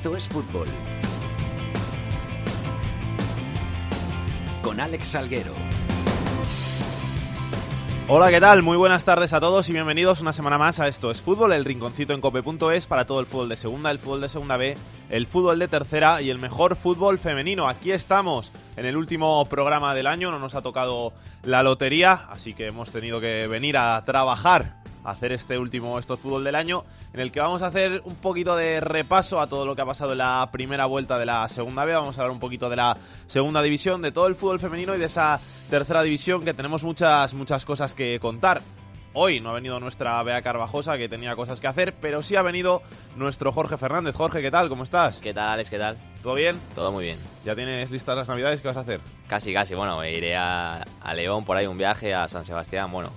Esto es fútbol. Con Alex Salguero. Hola, ¿qué tal? Muy buenas tardes a todos y bienvenidos una semana más a Esto es Fútbol, el rinconcito en cope.es para todo el fútbol de segunda, el fútbol de segunda B, el fútbol de tercera y el mejor fútbol femenino. Aquí estamos en el último programa del año, no nos ha tocado la lotería, así que hemos tenido que venir a trabajar hacer este último Esto es Fútbol del año, en el que vamos a hacer un poquito de repaso a todo lo que ha pasado en la primera vuelta de la segunda B. Vamos a hablar un poquito de la segunda división, de todo el fútbol femenino y de esa tercera división que tenemos muchas, muchas cosas que contar. Hoy no ha venido nuestra Bea Carvajosa, que tenía cosas que hacer, pero sí ha venido nuestro Jorge Fernández. Jorge, ¿qué tal? ¿Cómo estás? ¿Qué tal, Alex? ¿Qué tal? ¿Todo bien? Todo muy bien. ¿Ya tienes listas las navidades? ¿Qué vas a hacer? Casi, casi. Bueno, iré a, a León por ahí un viaje, a San Sebastián, bueno,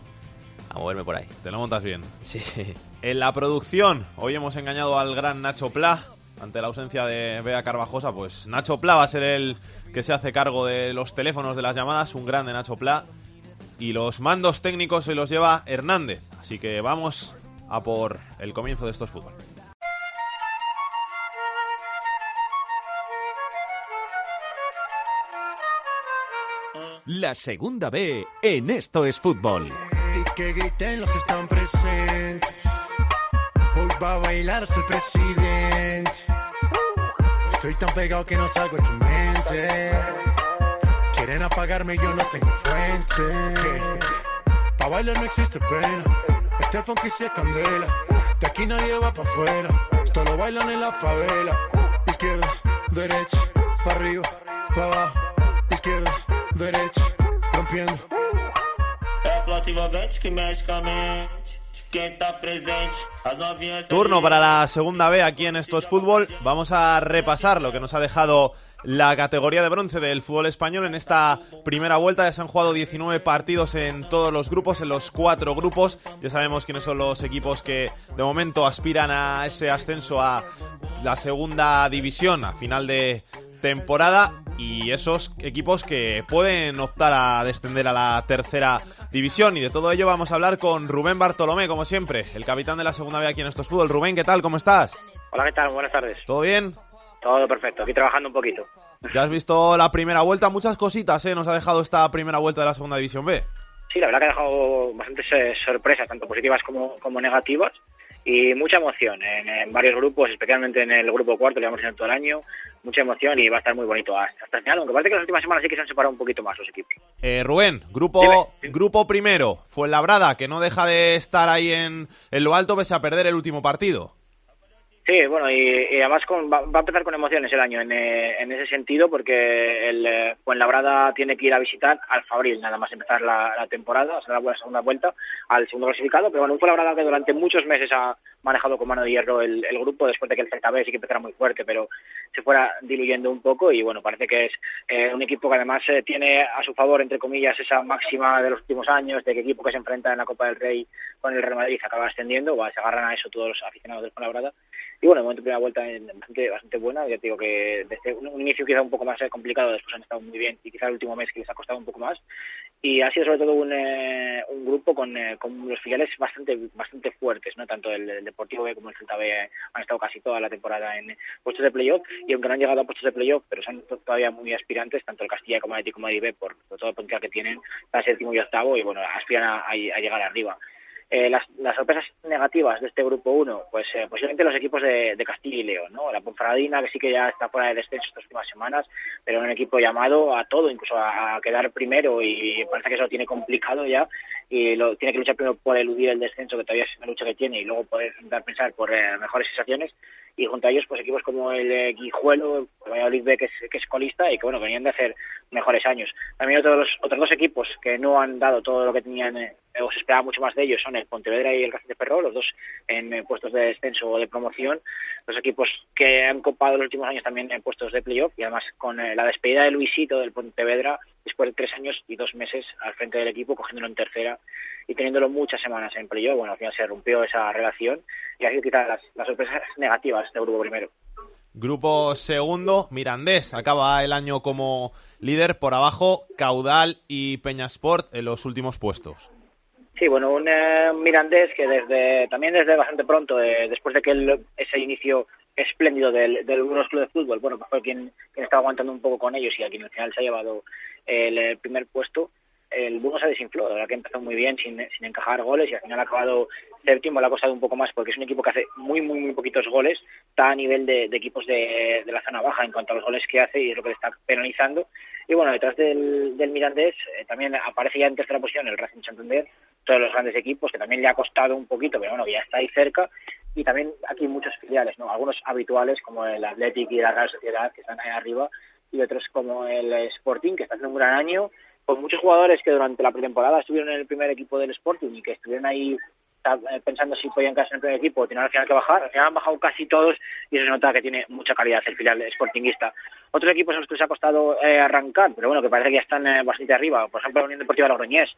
a moverme por ahí. ¿Te lo montas bien? Sí, sí. En la producción, hoy hemos engañado al gran Nacho Pla. Ante la ausencia de Bea Carvajosa, pues Nacho Pla va a ser el que se hace cargo de los teléfonos de las llamadas, un grande Nacho Pla. Y los mandos técnicos se los lleva Hernández. Así que vamos a por el comienzo de estos fútbol. La segunda B en Esto es fútbol. Que griten los que están presentes. Hoy va a bailar hasta el presidente. Estoy tan pegado que no salgo de tu mente. Quieren apagarme, yo no tengo fuente. Pa' bailar no existe pena. Este funky se candela. De aquí nadie va pa' afuera. Esto lo bailan en la favela. Izquierda, derecha, pa' arriba, pa' abajo. Izquierda, derecha, rompiendo. É a flauta envolvente que mexe com a mente. De quem tá presente. Turno para la segunda B aquí en Esto es Fútbol. Vamos a repasar lo que nos ha dejado la categoría de bronce del fútbol español en esta primera vuelta. Ya se han jugado 19 partidos en todos los grupos, en los cuatro grupos. Ya sabemos quiénes son los equipos que de momento aspiran a ese ascenso a la segunda división a final de temporada y esos equipos que pueden optar a descender a la tercera división y de todo ello vamos a hablar con Rubén Bartolomé como siempre, el capitán de la segunda B aquí en estos fútbol. Rubén, ¿qué tal? ¿Cómo estás? Hola, ¿qué tal? Buenas tardes. ¿Todo bien? Todo perfecto, aquí trabajando un poquito. Ya has visto la primera vuelta, muchas cositas, ¿eh? Nos ha dejado esta primera vuelta de la segunda división B. Sí, la verdad que ha dejado bastantes eh, sorpresas, tanto positivas como, como negativas, y mucha emoción en, en varios grupos, especialmente en el grupo cuarto, le vamos ir todo el año, mucha emoción y va a estar muy bonito hasta, hasta el final, aunque parece que las últimas semanas sí que se han separado un poquito más los equipos. Eh, Rubén, grupo, Dime. grupo primero, Fuenlabrada, que no deja de estar ahí en, en lo alto pese a perder el último partido. Sí, bueno, y, y además con- va, va a empezar con emociones el año en, eh, ese sentido, porque el eh, tiene que ir a visitar al Fabril, nada más empezar la, temporada, o sea, la segunda vuelta al segundo clasificado, pero bueno, un Fuenlabrada que durante muchos meses ha manejado con mano de hierro el, grupo, después de que el Celta B sí que empezara muy fuerte, pero se fuera diluyendo un poco, y bueno, parece que es eh, un equipo que además eh, tiene a su favor, entre comillas, esa máxima de los últimos años, de que equipo que se enfrenta en la Copa del Rey con el Real Madrid acaba ascendiendo, se agarran a eso todos los aficionados del Fuenlabrada, y bueno, de momento primera vuelta bastante, bastante buena, ya te digo que desde un, inicio quizá un poco más eh, complicado, después han estado muy bien y quizá el último mes que les ha costado un poco más. Y ha sido sobre todo un, eh, un grupo con, eh, con los filiales bastante bastante fuertes, no tanto el, Deportivo B como el Celta B han estado casi toda la temporada en puestos de playoff. Y aunque no han llegado a puestos de playoff, pero son to- todavía muy aspirantes, tanto el Castilla como el Atlético Madrid B por, por todo el potencial que tienen, está séptimo y octavo y bueno, aspiran a llegar arriba. Eh, las, sorpresas negativas de este grupo 1, pues eh, posiblemente los equipos de, Castilla y León, ¿no? La Ponferradina, que sí que ya está fuera de descenso estas últimas semanas, pero un equipo llamado a todo, incluso a, quedar primero y parece que eso lo tiene complicado ya y lo tiene que luchar primero por eludir el descenso, que todavía es una lucha que tiene, y luego poder intentar pensar por eh, mejores sensaciones y junto a ellos pues equipos como el eh, Guijuelo, el Valladolid B que es, que es colista y que bueno venían de hacer mejores años. También otros otros dos equipos que no han dado todo lo que tenían o se esperaba mucho más de ellos son el Pontevedra y el Cáceres de Ferrol, los dos en eh, puestos de descenso o de promoción, los equipos que han copado los últimos años también en puestos de playoff y además con eh, la despedida de Luisito del Pontevedra después de tres años y dos meses al frente del equipo cogiéndolo en tercera y teniéndolo muchas semanas en playoff, bueno al final se rompió esa relación y ha sido quizás las, las sorpresas negativas del grupo primero. Grupo segundo, Mirandés, acaba el año como líder por abajo, Caudal y Peñasport en los últimos puestos. Sí, bueno, un eh, Mirandés que desde también desde bastante pronto, eh, después de que el- ese inicio espléndido del, del Burgos Club de Fútbol, bueno, pues fue quien, estaba aguantando un poco con ellos y a quien al final se ha llevado el, el primer puesto, el Burgos se desinfló, la verdad que empezó muy bien sin, sin encajar goles y al final ha acabado séptimo, le ha costado un poco más porque es un equipo que hace muy, muy, muy poquitos goles, está a nivel de, de equipos de, de, la zona baja en cuanto a los goles que hace y es lo que le está penalizando. Y bueno, detrás del, del Mirandés eh, también aparece ya en tercera posición el Racing Santander, todos los grandes equipos que también le ha costado un poquito, pero bueno, ya está ahí cerca. Y también aquí muchos filiales, ¿no? Algunos habituales como el Athletic y la Real Sociedad que están ahí arriba y otros como el Sporting que está haciendo un gran año con muchos jugadores que durante la pretemporada estuvieron en el primer equipo del Sporting y que estuvieron ahí eh, pensando si podían quedarse en el primer equipo tenían al final que bajar. Al han bajado casi todos y se nota que tiene mucha calidad el filial sportinguista. Otros equipos a los que les ha costado eh, arrancar, pero bueno, que parece que ya están eh, bastante arriba. Por ejemplo, la Unión Deportiva Logroñés,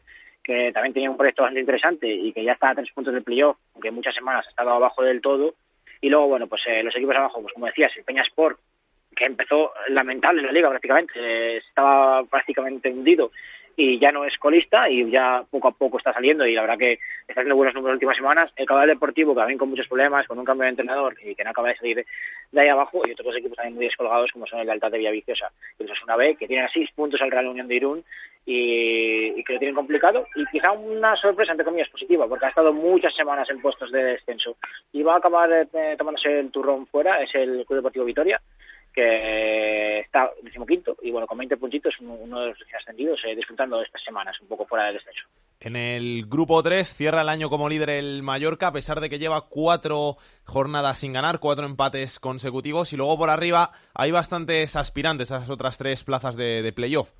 que también tenía un proyecto bastante interesante y que ya está a tres puntos del playoff, aunque muchas semanas ha estado abajo del todo. Y luego, bueno, pues eh, los equipos abajo, pues como decías, el Peña Sport, que empezó lamentable en la liga prácticamente, estaba prácticamente hundido y ya no es colista y ya poco a poco está saliendo y la verdad que está haciendo buenos números las últimas semanas. El Cabal Deportivo que también con muchos problemas, con un cambio de entrenador y que no acaba de salir de ahí abajo y otros equipos también muy descolgados como son el Alta de Villaviciosa y el una B que tienen seis puntos al Real Unión de Irún y, y, que lo tienen complicado. Y quizá una sorpresa entre comillas positiva porque ha estado muchas semanas en puestos de descenso. Y va a acabar eh, tomándose el turrón fuera, es el Club Deportivo Vitoria que está decimoquinto y bueno, con 20 puntitos, uno de los ascendidos, eh, disfrutando estas semanas, un poco fuera del descenso. En el grupo 3 cierra el año como líder el Mallorca, a pesar de que lleva cuatro jornadas sin ganar, cuatro empates consecutivos, y luego por arriba hay bastantes aspirantes a esas otras tres plazas de, de playoff.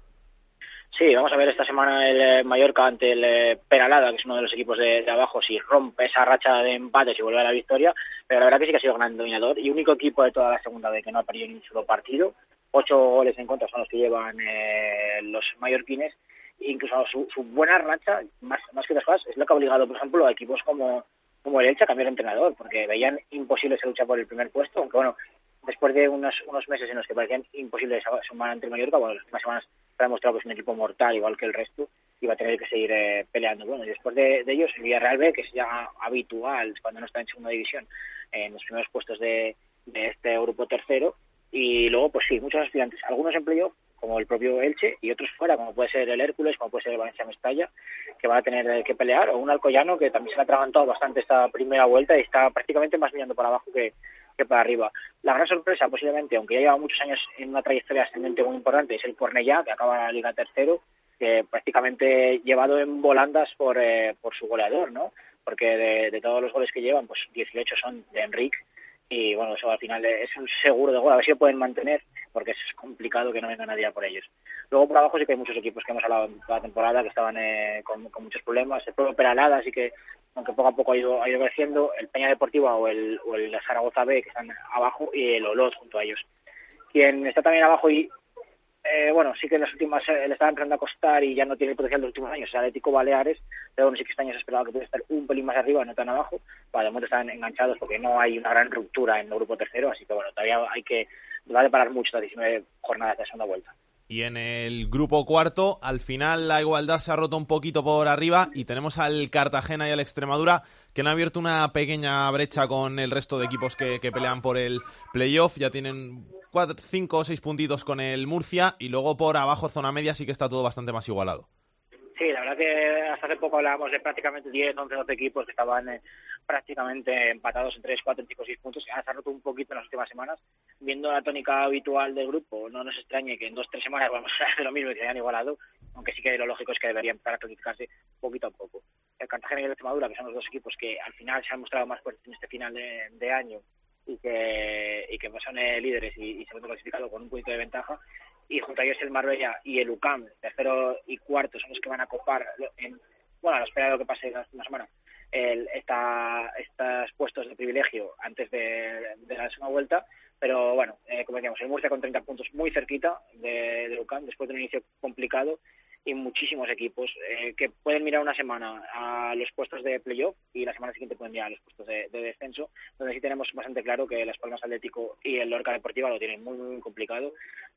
Sí, vamos a ver esta semana el eh, Mallorca ante el eh, Peralada, que es uno de los equipos de, de, abajo, si rompe esa racha de empates y vuelve a la victoria, pero la verdad que sí que ha sido gran dominador y único equipo de toda la segunda vez que no ha perdido ni un solo partido. Ocho goles en contra son los que llevan eh, los mallorquines. Incluso su, su buena racha, más, más que otras cosas, es lo que ha obligado, por ejemplo, a equipos como, como el Elche a cambiar de entrenador, porque veían imposible esa lucha por el primer puesto, aunque bueno, después de unos, unos meses en los que parecían imposibles sumar ante Mallorca, bueno, las últimas semanas se ha demostrado que es un equipo mortal, igual que el resto, y va a tener que seguir eh, peleando. Bueno, y después de, de, ellos, el Villarreal B, que es ya habitual cuando no está en segunda división, en los primeros puestos de, de este grupo tercero, y luego, pues sí, muchos aspirantes, algunos en playoff, como el propio Elche, y otros fuera, como puede ser el Hércules, como puede ser el Valencia Mestalla, que van a tener que pelear, o un Alcoyano que también se le ha atragantado bastante esta primera vuelta y está prácticamente más mirando para abajo que, que para arriba. La gran sorpresa, posiblemente, aunque ya lleva muchos años en una trayectoria ascendente muy importante, es el Cornellá, que acaba la Liga tercero, que prácticamente llevado en volandas por, eh, por su goleador, ¿no? Porque de, todos los goles que llevan, pues 18 son de Enrique, y bueno, eso al final es un seguro de gol, a ver si lo pueden mantener, porque es complicado que no venga nadie por ellos. Luego por abajo sí que hay muchos equipos que hemos hablado en toda la temporada que estaban eh, con, muchos problemas, el propio Peralada sí que aunque poco a poco ha ido, ha ido creciendo, el Peña Deportiva o el, o el Zaragoza B, que están abajo, y el Olot junto a ellos. Quien está también abajo y, eh, bueno, sí que en las últimas eh, le estaba empezando a costar y ya no tiene el potencial de los últimos años, el Atlético Baleares, pero bueno, sí que este año se esperaba que pudiera estar un pelín más arriba, no tan abajo, para de momento están enganchados porque no hay una gran ruptura en el grupo tercero, así que bueno, todavía hay que, va a deparar mucho las 19 jornadas de segunda vuelta. Y en el grupo cuarto, al final la igualdad se ha roto un poquito por arriba y tenemos al Cartagena y al Extremadura que han abierto una pequeña brecha con el resto de equipos que, que pelean por el playoff. Ya tienen cuatro, cinco o seis puntitos con el Murcia y luego por abajo, zona media, sí que está todo bastante más igualado. Sí, la verdad que hasta hace poco hablábamos de prácticamente 10, 11, 12 equipos que estaban eh, prácticamente empatados en 3, 4, 5, 6 puntos. Ahora se ha roto un poquito en las últimas semanas. Viendo la tónica habitual del grupo, no nos extrañe que en 2, 3 semanas vamos a hacer lo mismo y se hayan igualado, aunque sí que lo lógico es que deberían empezar a clasificarse poquito a poco. El Cartagena y el Extremadura, que son los dos equipos que al final se han mostrado más fuertes en este final de, año y que, y que son eh, líderes y, y segundo clasificado con un punto de ventaja, y junto a ellos el Marbella y el UCAM, tercero y cuarto, son los que van a copar, en, bueno, a la espera de lo que pase la última semana, el, esta, estos puestos de privilegio antes de, de la segunda vuelta, pero bueno, eh, como decíamos, el Murcia con 30 puntos muy cerquita de, de UCAM, después de un inicio complicado, y muchísimos equipos eh, que pueden mirar una semana a los puestos de playoff y la semana siguiente pueden mirar a los puestos de, de, descenso, donde sí tenemos bastante claro que Las Palmas Atlético y el Lorca Deportiva lo tienen muy, muy complicado.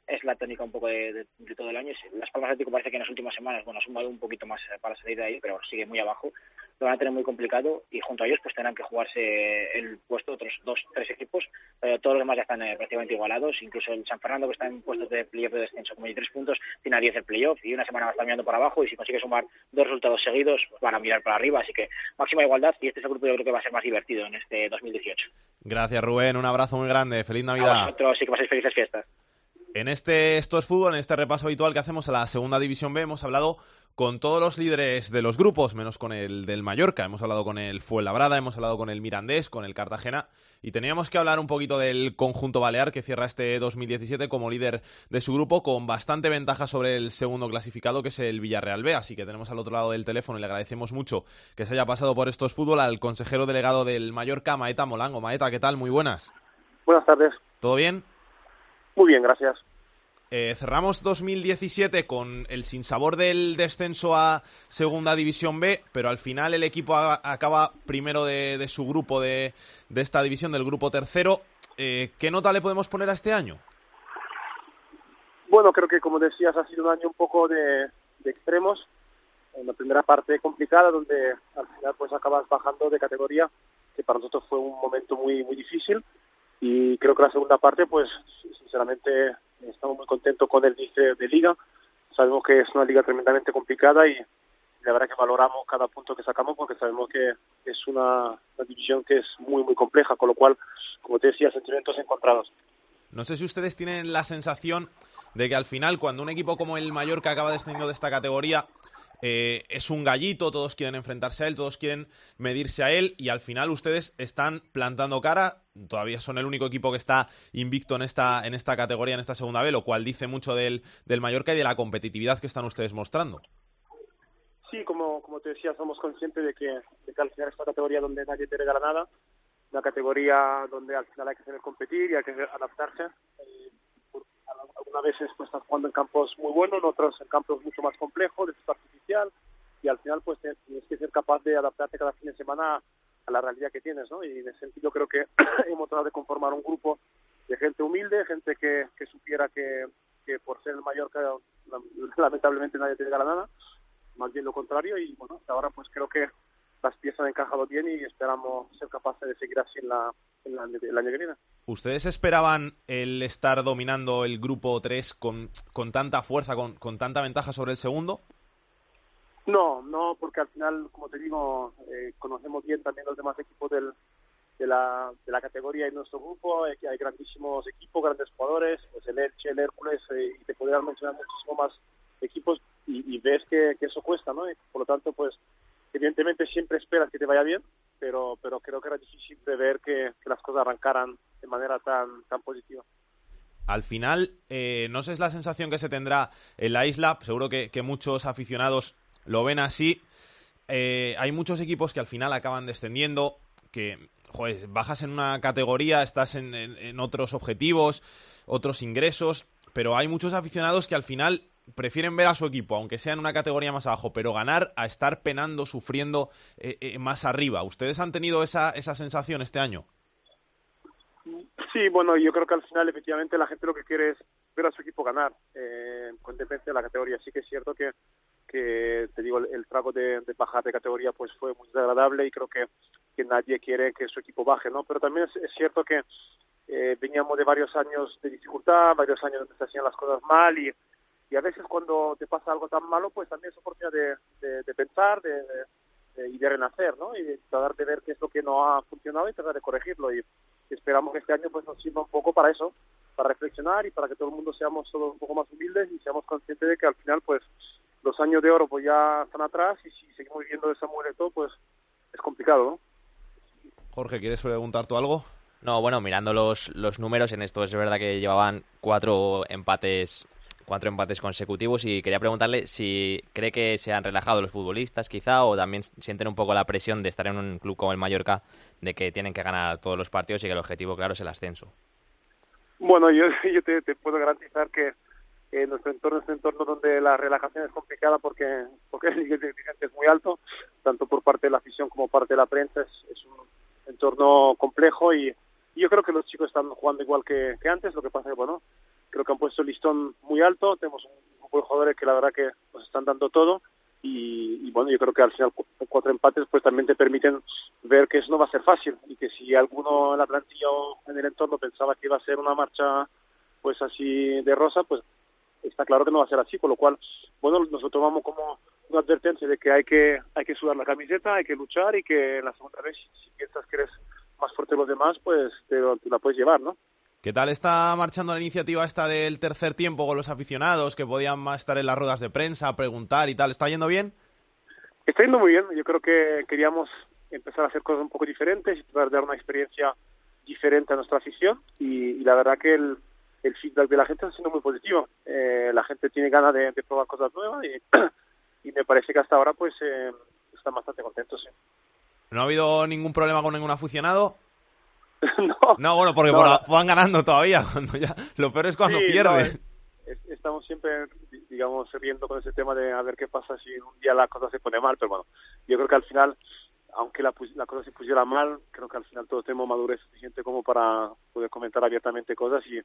Es la tónica un poco de, de, de, todo el año. Las Palmas Atlético parece que en las últimas semanas, bueno, ha sumado un poquito más para salir de ahí, pero sigue muy abajo. lo van a tener muy complicado y junto a ellos pues tendrán que jugarse el puesto otros dos, tres equipos. Eh, todos los demás ya están eh, prácticamente igualados, incluso el San Fernando que está en puestos de playoff de descenso hay tres puntos, tiene a 10 el playoff y una semana va a estar mirando para abajo y si consigue sumar dos resultados seguidos pues van a mirar para arriba, así que máxima igualdad y este es el grupo yo creo que va a ser más divertido en este 2018. Gracias Rubén, un abrazo muy grande, feliz Navidad. A vosotros sí que paséis felices fiestas. En este Esto es Fútbol, en este repaso habitual que hacemos a la Segunda División B, hemos hablado con todos los líderes de los grupos, menos con el del Mallorca. Hemos hablado con el Fuenlabrada, hemos hablado con el Mirandés, con el Cartagena y teníamos que hablar un poquito del conjunto balear que cierra este 2017 como líder de su grupo con bastante ventaja sobre el segundo clasificado que es el Villarreal B. Así que tenemos al otro lado del teléfono y le agradecemos mucho que se haya pasado por Esto es Fútbol al consejero delegado del Mallorca, Maeta Molango. Maeta, ¿qué tal? Muy buenas. Buenas tardes. ¿Todo bien? Muy bien, gracias. Eh, cerramos 2017 con el sinsabor del descenso a Segunda División B, pero al final el equipo a- acaba primero de, de su grupo de, de esta división, del grupo tercero. Eh, ¿Qué nota le podemos poner a este año? Bueno, creo que como decías ha sido un año un poco de, de extremos. En la primera parte complicada, donde al final pues acabas bajando de categoría, que para nosotros fue un momento muy muy difícil. Y creo que la segunda parte, pues sinceramente estamos muy contentos con el inicio de liga. Sabemos que es una liga tremendamente complicada y la verdad que valoramos cada punto que sacamos porque sabemos que es una, una división que es muy muy compleja, con lo cual, como te decía, sentimientos encontrados. No sé si ustedes tienen la sensación de que al final, cuando un equipo como el Mallorca acaba descendiendo de esta categoría, eh, es un gallito, todos quieren enfrentarse a él, todos quieren medirse a él y al final ustedes están plantando cara, todavía son el único equipo que está invicto en esta, en esta categoría, en esta segunda B, lo cual dice mucho del, del Mallorca y de la competitividad que están ustedes mostrando. Sí, como, como te decía, somos conscientes de que, al final es una categoría donde nadie te regala nada, una categoría donde al final hay que saber competir y hay que adaptarse. Algunas veces pues estás jugando en campos muy buenos, en otros en campos mucho más complejos, de césped artificial, y al final pues tienes que ser capaz de adaptarte cada fin de semana a la realidad que tienes, ¿no? Y en ese sentido creo que hemos tratado de conformar un grupo de gente humilde, gente que, que supiera que, que por ser el Mallorca lamentablemente nadie te regala nada, más bien lo contrario y bueno, hasta ahora pues creo que las piezas han encajado bien y esperamos ser capaces de seguir así en la, en la, la año que viene. ¿Ustedes esperaban el estar dominando el grupo 3 con, con tanta fuerza, con, con tanta ventaja sobre el segundo? No, no, porque al final, como te digo, eh, conocemos bien también los demás equipos del, de, la, de la categoría en nuestro grupo, hay grandísimos equipos, grandes jugadores, pues el Elche, el Hércules, eh, y te podrían mencionar muchísimo más equipos y, y ves que, que eso cuesta, ¿no? Y por lo tanto, pues evidentemente siempre esperas que te vaya bien, pero pero creo que era difícil de ver que, las cosas arrancaran de manera tan tan positiva. Al final, eh, no sé es la sensación que se tendrá en la isla, seguro que, muchos aficionados lo ven así. Eh, hay muchos equipos que al final acaban descendiendo, que joder, bajas en una categoría, estás en- en otros objetivos, otros ingresos, pero hay muchos aficionados que al final prefieren ver a su equipo, aunque sea en una categoría más abajo, pero ganar a estar penando, sufriendo eh, eh, más arriba. ¿Ustedes han tenido esa, esa sensación este año? Sí, bueno, yo creo que al final efectivamente la gente lo que quiere es ver a su equipo ganar, eh, con dependencia de la categoría. Sí que es cierto que, que te digo, el, el trago de, bajar de categoría pues fue muy desagradable y creo que, que nadie quiere que su equipo baje, ¿no? Pero también es, es cierto que eh, veníamos de varios años de dificultad, varios años donde se hacían las cosas mal y, y a veces cuando te pasa algo tan malo, pues también es oportunidad de, de, de pensar de, y de renacer, ¿no? Y de tratar de ver qué es lo que no ha funcionado y tratar de corregirlo. Y esperamos que este año pues nos sirva un poco para eso, para reflexionar y para que todo el mundo seamos todos un poco más humildes y seamos conscientes de que al final pues los años de oro pues ya están atrás y si seguimos viviendo esa muerte pues es complicado, ¿no? Jorge, ¿quieres preguntar tú algo? No, bueno, mirando los, los números en esto, es verdad que llevaban cuatro empates cuatro empates consecutivos y quería preguntarle si cree que se han relajado los futbolistas quizá o también sienten un poco la presión de estar en un club como el Mallorca de que tienen que ganar todos los partidos y que el objetivo claro es el ascenso. Bueno, yo, te, puedo garantizar que eh, nuestro entorno es un entorno donde la relajación es complicada porque, porque el nivel de exigencia es muy alto, tanto por parte de la afición como parte de la prensa. Es, es un entorno complejo y, y yo creo que los chicos están jugando igual que, que antes. Lo que pasa es que, bueno, creo que han puesto el listón muy alto. Tenemos un grupo de jugadores que la verdad que nos están dando todo y, bueno, yo creo que al final cuatro empates pues también te permiten ver que eso no va a ser fácil y que si alguno en la plantilla o en el entorno pensaba que iba a ser una marcha pues así de rosa, pues está claro que no va a ser así, con lo cual, bueno, nosotros tomamos como una advertencia de que hay que hay que sudar la camiseta, hay que luchar y que la segunda vez, si piensas que eres más fuerte que los demás, pues te, te la puedes llevar, ¿no? ¿Qué tal está marchando la iniciativa esta del tercer tiempo con los aficionados que podían más estar en las ruedas de prensa, preguntar y tal? ¿Está yendo bien? Está yendo muy bien. Yo creo que queríamos empezar a hacer cosas un poco diferentes y tratar de dar una experiencia diferente a nuestra afición y, y la verdad que el, el, feedback de la gente está siendo muy positivo. Eh, la gente tiene ganas de, de, probar cosas nuevas y, y me parece que hasta ahora pues eh, están bastante contentos. ¿sí? ¿No ha habido ningún problema con ningún aficionado? no, no, bueno, porque no, por, van ganando todavía. Cuando ya, lo peor es cuando sí, pierden. No, es, estamos siempre, digamos, riendo con ese tema de a ver qué pasa si un día la cosa se pone mal. Pero bueno, yo creo que al final, aunque la, la cosa se pusiera mal, creo que al final todos tenemos madurez suficiente como para poder comentar abiertamente cosas y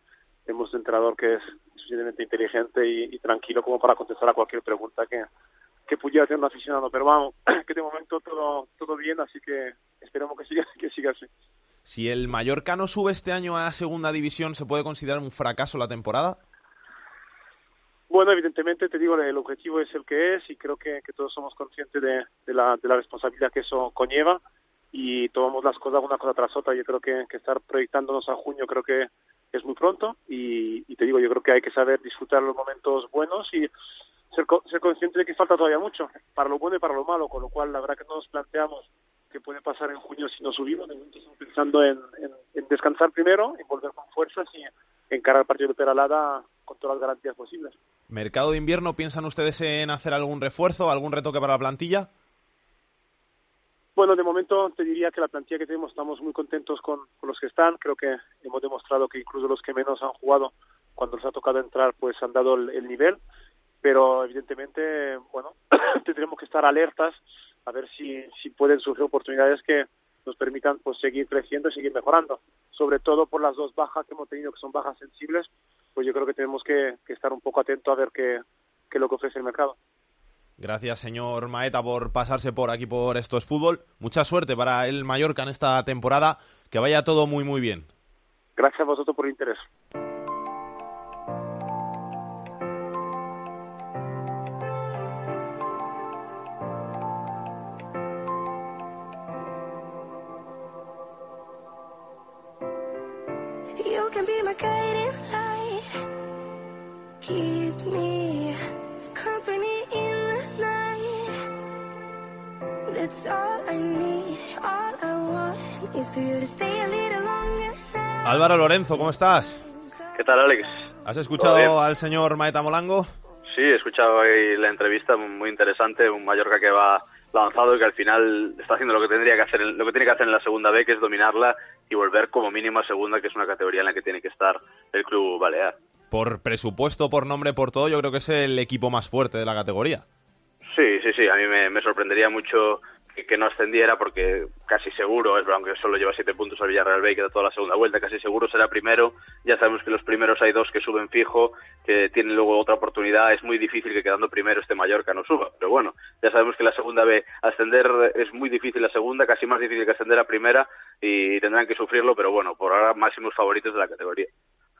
tenemos un entrenador que es suficientemente inteligente y, y tranquilo como para contestar a cualquier pregunta que, que pudiera tener un aficionado. Pero vamos, que de momento todo, todo bien, así que esperemos que siga, que siga así. Si el Mallorca no sube este año a segunda división, ¿se puede considerar un fracaso la temporada? Bueno, evidentemente, te digo, el objetivo es el que es y creo que, todos somos conscientes de, la, de la responsabilidad que eso conlleva y tomamos las cosas una cosa tras otra. Yo creo que, estar proyectándonos a junio creo que es muy pronto y, te digo, yo creo que hay que saber disfrutar los momentos buenos y ser, ser consciente de que falta todavía mucho, para lo bueno y para lo malo, con lo cual la verdad que no nos planteamos que puede pasar en junio si no subimos. De momento estamos pensando en, en, en, descansar primero, en volver con fuerzas y encarar el partido de Peralada con todas las garantías posibles. ¿Mercado de invierno piensan ustedes en hacer algún refuerzo, algún retoque para la plantilla? Bueno, de momento te diría que la plantilla que tenemos estamos muy contentos con, con los que están. Creo que hemos demostrado que incluso los que menos han jugado, cuando les ha tocado entrar, pues han dado el, el nivel. Pero evidentemente, bueno, tendremos que estar alertas a ver si, si pueden surgir oportunidades que nos permitan pues seguir creciendo y seguir mejorando. Sobre todo por las dos bajas que hemos tenido, que son bajas sensibles, pues yo creo que tenemos que, que estar un poco atentos a ver qué, qué es lo que ofrece el mercado. Gracias, señor Maeta, por pasarse por aquí por Esto es Fútbol. Mucha suerte para el Mallorca en esta temporada. Que vaya todo muy, muy bien. Gracias a vosotros por el interés. Álvaro Lorenzo, ¿cómo estás? ¿Qué tal, Alex? ¿Has escuchado al señor Maeta Molango? Sí, he escuchado ahí la entrevista, muy interesante, un Mallorca que va lanzado y que al final está haciendo lo que tendría que hacer, lo que tiene que hacer en la segunda B, que es dominarla y volver como mínimo a segunda, que es una categoría en la que tiene que estar el club balear. Por presupuesto, por nombre, por todo, yo creo que es el equipo más fuerte de la categoría. Sí, sí, sí, a mí me, me sorprendería mucho que, que, no ascendiera porque casi seguro, es aunque solo lleva siete puntos al Villarreal B y queda toda la segunda vuelta, casi seguro será primero. Ya sabemos que los primeros hay dos que suben fijo, que tienen luego otra oportunidad. Es muy difícil que quedando primero este Mallorca no suba, pero bueno, ya sabemos que la segunda B, ascender es muy difícil la segunda, casi más difícil que ascender a primera y tendrán que sufrirlo, pero bueno, por ahora máximos favoritos de la categoría.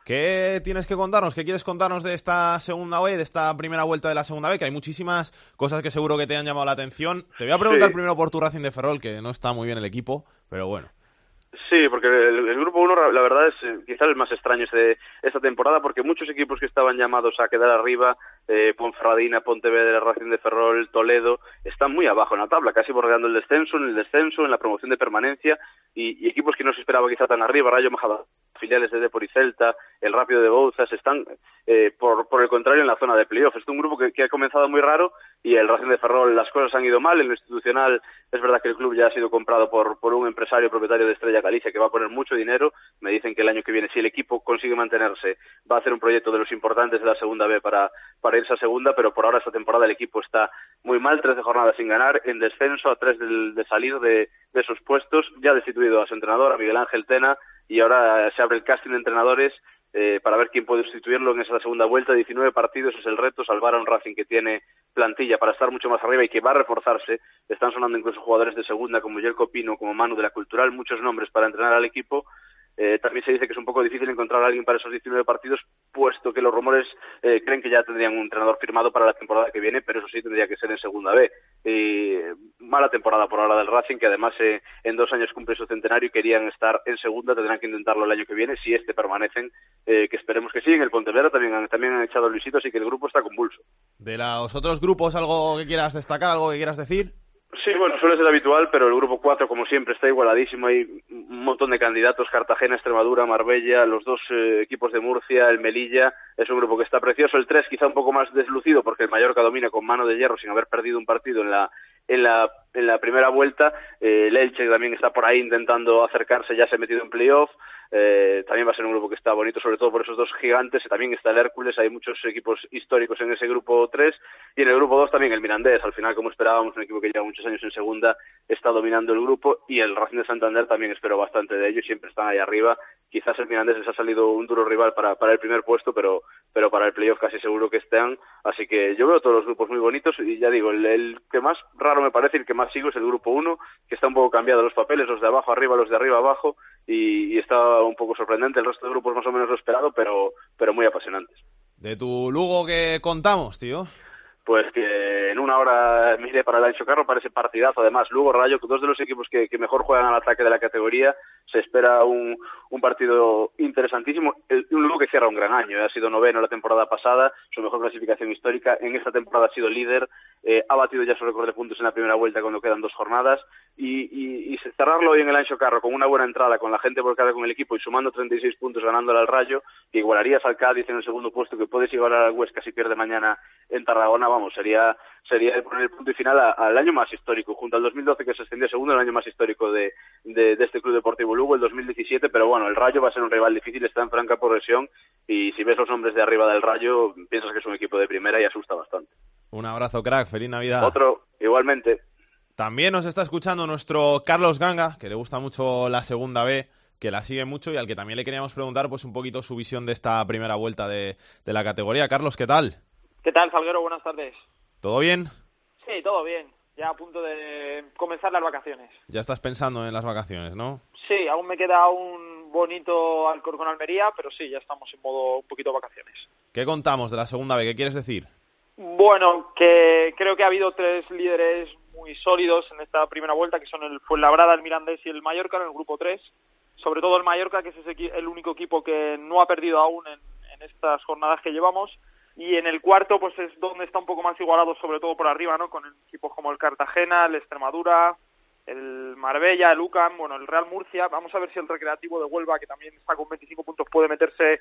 ¿Qué tienes que contarnos? ¿Qué quieres contarnos de esta segunda B, de esta primera vuelta de la segunda B? Que hay muchísimas cosas que seguro que te han llamado la atención. Te voy a preguntar sí. primero por tu Racing de Ferrol, que no está muy bien el equipo, pero bueno. Sí, porque el, el grupo 1 la verdad es eh, quizá el más extraño de esta temporada porque muchos equipos que estaban llamados a quedar arriba, eh, Ponferradina, Pontevedra, Racing de Ferrol, Toledo, están muy abajo en la tabla, casi bordeando el descenso, en el descenso, en la promoción de permanencia y, equipos que no se esperaba quizá tan arriba, Rayo Majadahonda, filiales de Depor y Celta, el Rápido de Bouzas, están eh, por, por el contrario en la zona de playoff. Es un grupo que, que ha comenzado muy raro y el Racing de Ferrol las cosas han ido mal, en lo institucional es verdad que el club ya ha sido comprado por, por un empresario propietario de Estrella Galicia que va a poner mucho dinero. Me dicen que el año que viene, si el equipo consigue mantenerse, va a hacer un proyecto de los importantes de la segunda B para, para irse a segunda, pero por ahora esta temporada el equipo está muy mal, 13 jornadas sin ganar, en descenso, a tres de, salir de, de esos puestos, ya ha destituido a su entrenador, a Miguel Ángel Tena, y ahora se abre el casting de entrenadores eh, para ver quién puede sustituirlo en esa segunda vuelta. 19 partidos es el reto, salvar a un Racing que tiene plantilla para estar mucho más arriba y que va a reforzarse. Están sonando incluso jugadores de segunda como Jelko Pino, como Manu de la Cultural, muchos nombres para entrenar al equipo eh, también se dice que es un poco difícil encontrar a alguien para esos 19 partidos, puesto que los rumores eh, creen que ya tendrían un entrenador firmado para la temporada que viene, pero eso sí tendría que ser en segunda B. Y mala temporada por ahora del Racing, que además eh, en dos años cumple su centenario y querían estar en segunda, tendrán que intentarlo el año que viene, si este permanecen, que esperemos que sí. En el Pontevedra también han, también han echado Luisito, así que el grupo está convulso. De los otros grupos, ¿algo que quieras destacar, algo que quieras decir? Sí, bueno, suele ser habitual, pero el grupo 4, como siempre, está igualadísimo. Hay un montón de candidatos, Cartagena, Extremadura, Marbella, los dos eh, equipos de Murcia, el Melilla. Es un grupo que está precioso. El 3 quizá un poco más deslucido, porque el Mallorca domina con mano de hierro sin haber perdido un partido en la, en la, en la primera vuelta. Eh, el Elche también está por ahí intentando acercarse, ya se ha metido en playoff. Eh, también va a ser un grupo que está bonito, sobre todo por esos dos gigantes. También está el Hércules, hay muchos equipos históricos en ese grupo 3. Y en el grupo 2 también el Mirandés. Al final, como esperábamos, un equipo que lleva muchos años en segunda está dominando el grupo. Y el Racing de Santander también espero bastante de ellos, siempre están ahí arriba. Quizás el Mirandés les ha salido un duro rival para, para el primer puesto, pero, pero para el playoff casi seguro que estén. Así que yo veo todos los grupos muy bonitos. Y ya digo, el, que más raro me parece, el que más sigo es el grupo 1, que está un poco cambiado los papeles, los de abajo arriba, los de arriba abajo. Y, y un poco sorprendente. El resto de grupos más o menos lo esperado, pero, pero muy apasionantes. De tu Lugo que contamos, tío. Pues que en una hora mire para el Ancho Carro parece partidazo. Además, Lugo, Rayo, dos de los equipos que, mejor juegan al ataque de la categoría. Se espera un, partido interesantísimo. El, un Lugo que cierra un gran año. ¿eh? Ha sido noveno la temporada pasada, su mejor clasificación histórica. En esta temporada ha sido líder. Eh, ha batido ya su récord de puntos en la primera vuelta cuando quedan dos jornadas. Y, y, y cerrarlo hoy en el Ancho Carro con una buena entrada, con la gente volcada con el equipo y sumando 36 puntos ganándole al Rayo, que igualarías al Cádiz en el segundo puesto, que puedes igualar al Huesca si pierde mañana en Tarragona, vamos, sería sería poner el punto y final al año más histórico, junto al 2012 que se extendió segundo, el año más histórico de, de, de, este Club Deportivo Lugo, el 2017, pero bueno, el Rayo va a ser un rival difícil, está en franca progresión y si ves los nombres de arriba del Rayo, piensas que es un equipo de primera y asusta bastante. Un abrazo, crack, feliz Navidad. Otro, igualmente. También nos está escuchando nuestro Carlos Ganga, que le gusta mucho la segunda B, que la sigue mucho y al que también le queríamos preguntar pues un poquito su visión de esta primera vuelta de, de la categoría. Carlos, ¿qué tal? ¿Qué tal, Salguero? Buenas tardes. ¿Todo bien? Sí, todo bien. Ya a punto de comenzar las vacaciones. Ya estás pensando en las vacaciones, ¿no? Sí, aún me queda un bonito Alcor con Almería, pero sí, ya estamos en modo un poquito vacaciones. ¿Qué contamos de la segunda B? ¿Qué quieres decir? Bueno, que creo que ha habido tres líderes muy sólidos en esta primera vuelta, que son el Fuenlabrada, el Mirandés y el Mallorca en el grupo 3. Sobre todo el Mallorca, que es ese, el único equipo que no ha perdido aún en, en estas jornadas que llevamos y en el cuarto pues es donde está un poco más igualado sobre todo por arriba no con equipos como el Cartagena el Extremadura el Marbella el UCAM bueno el Real Murcia. Vamos a ver si el Recreativo de Huelva que también está con 25 puntos puede meterse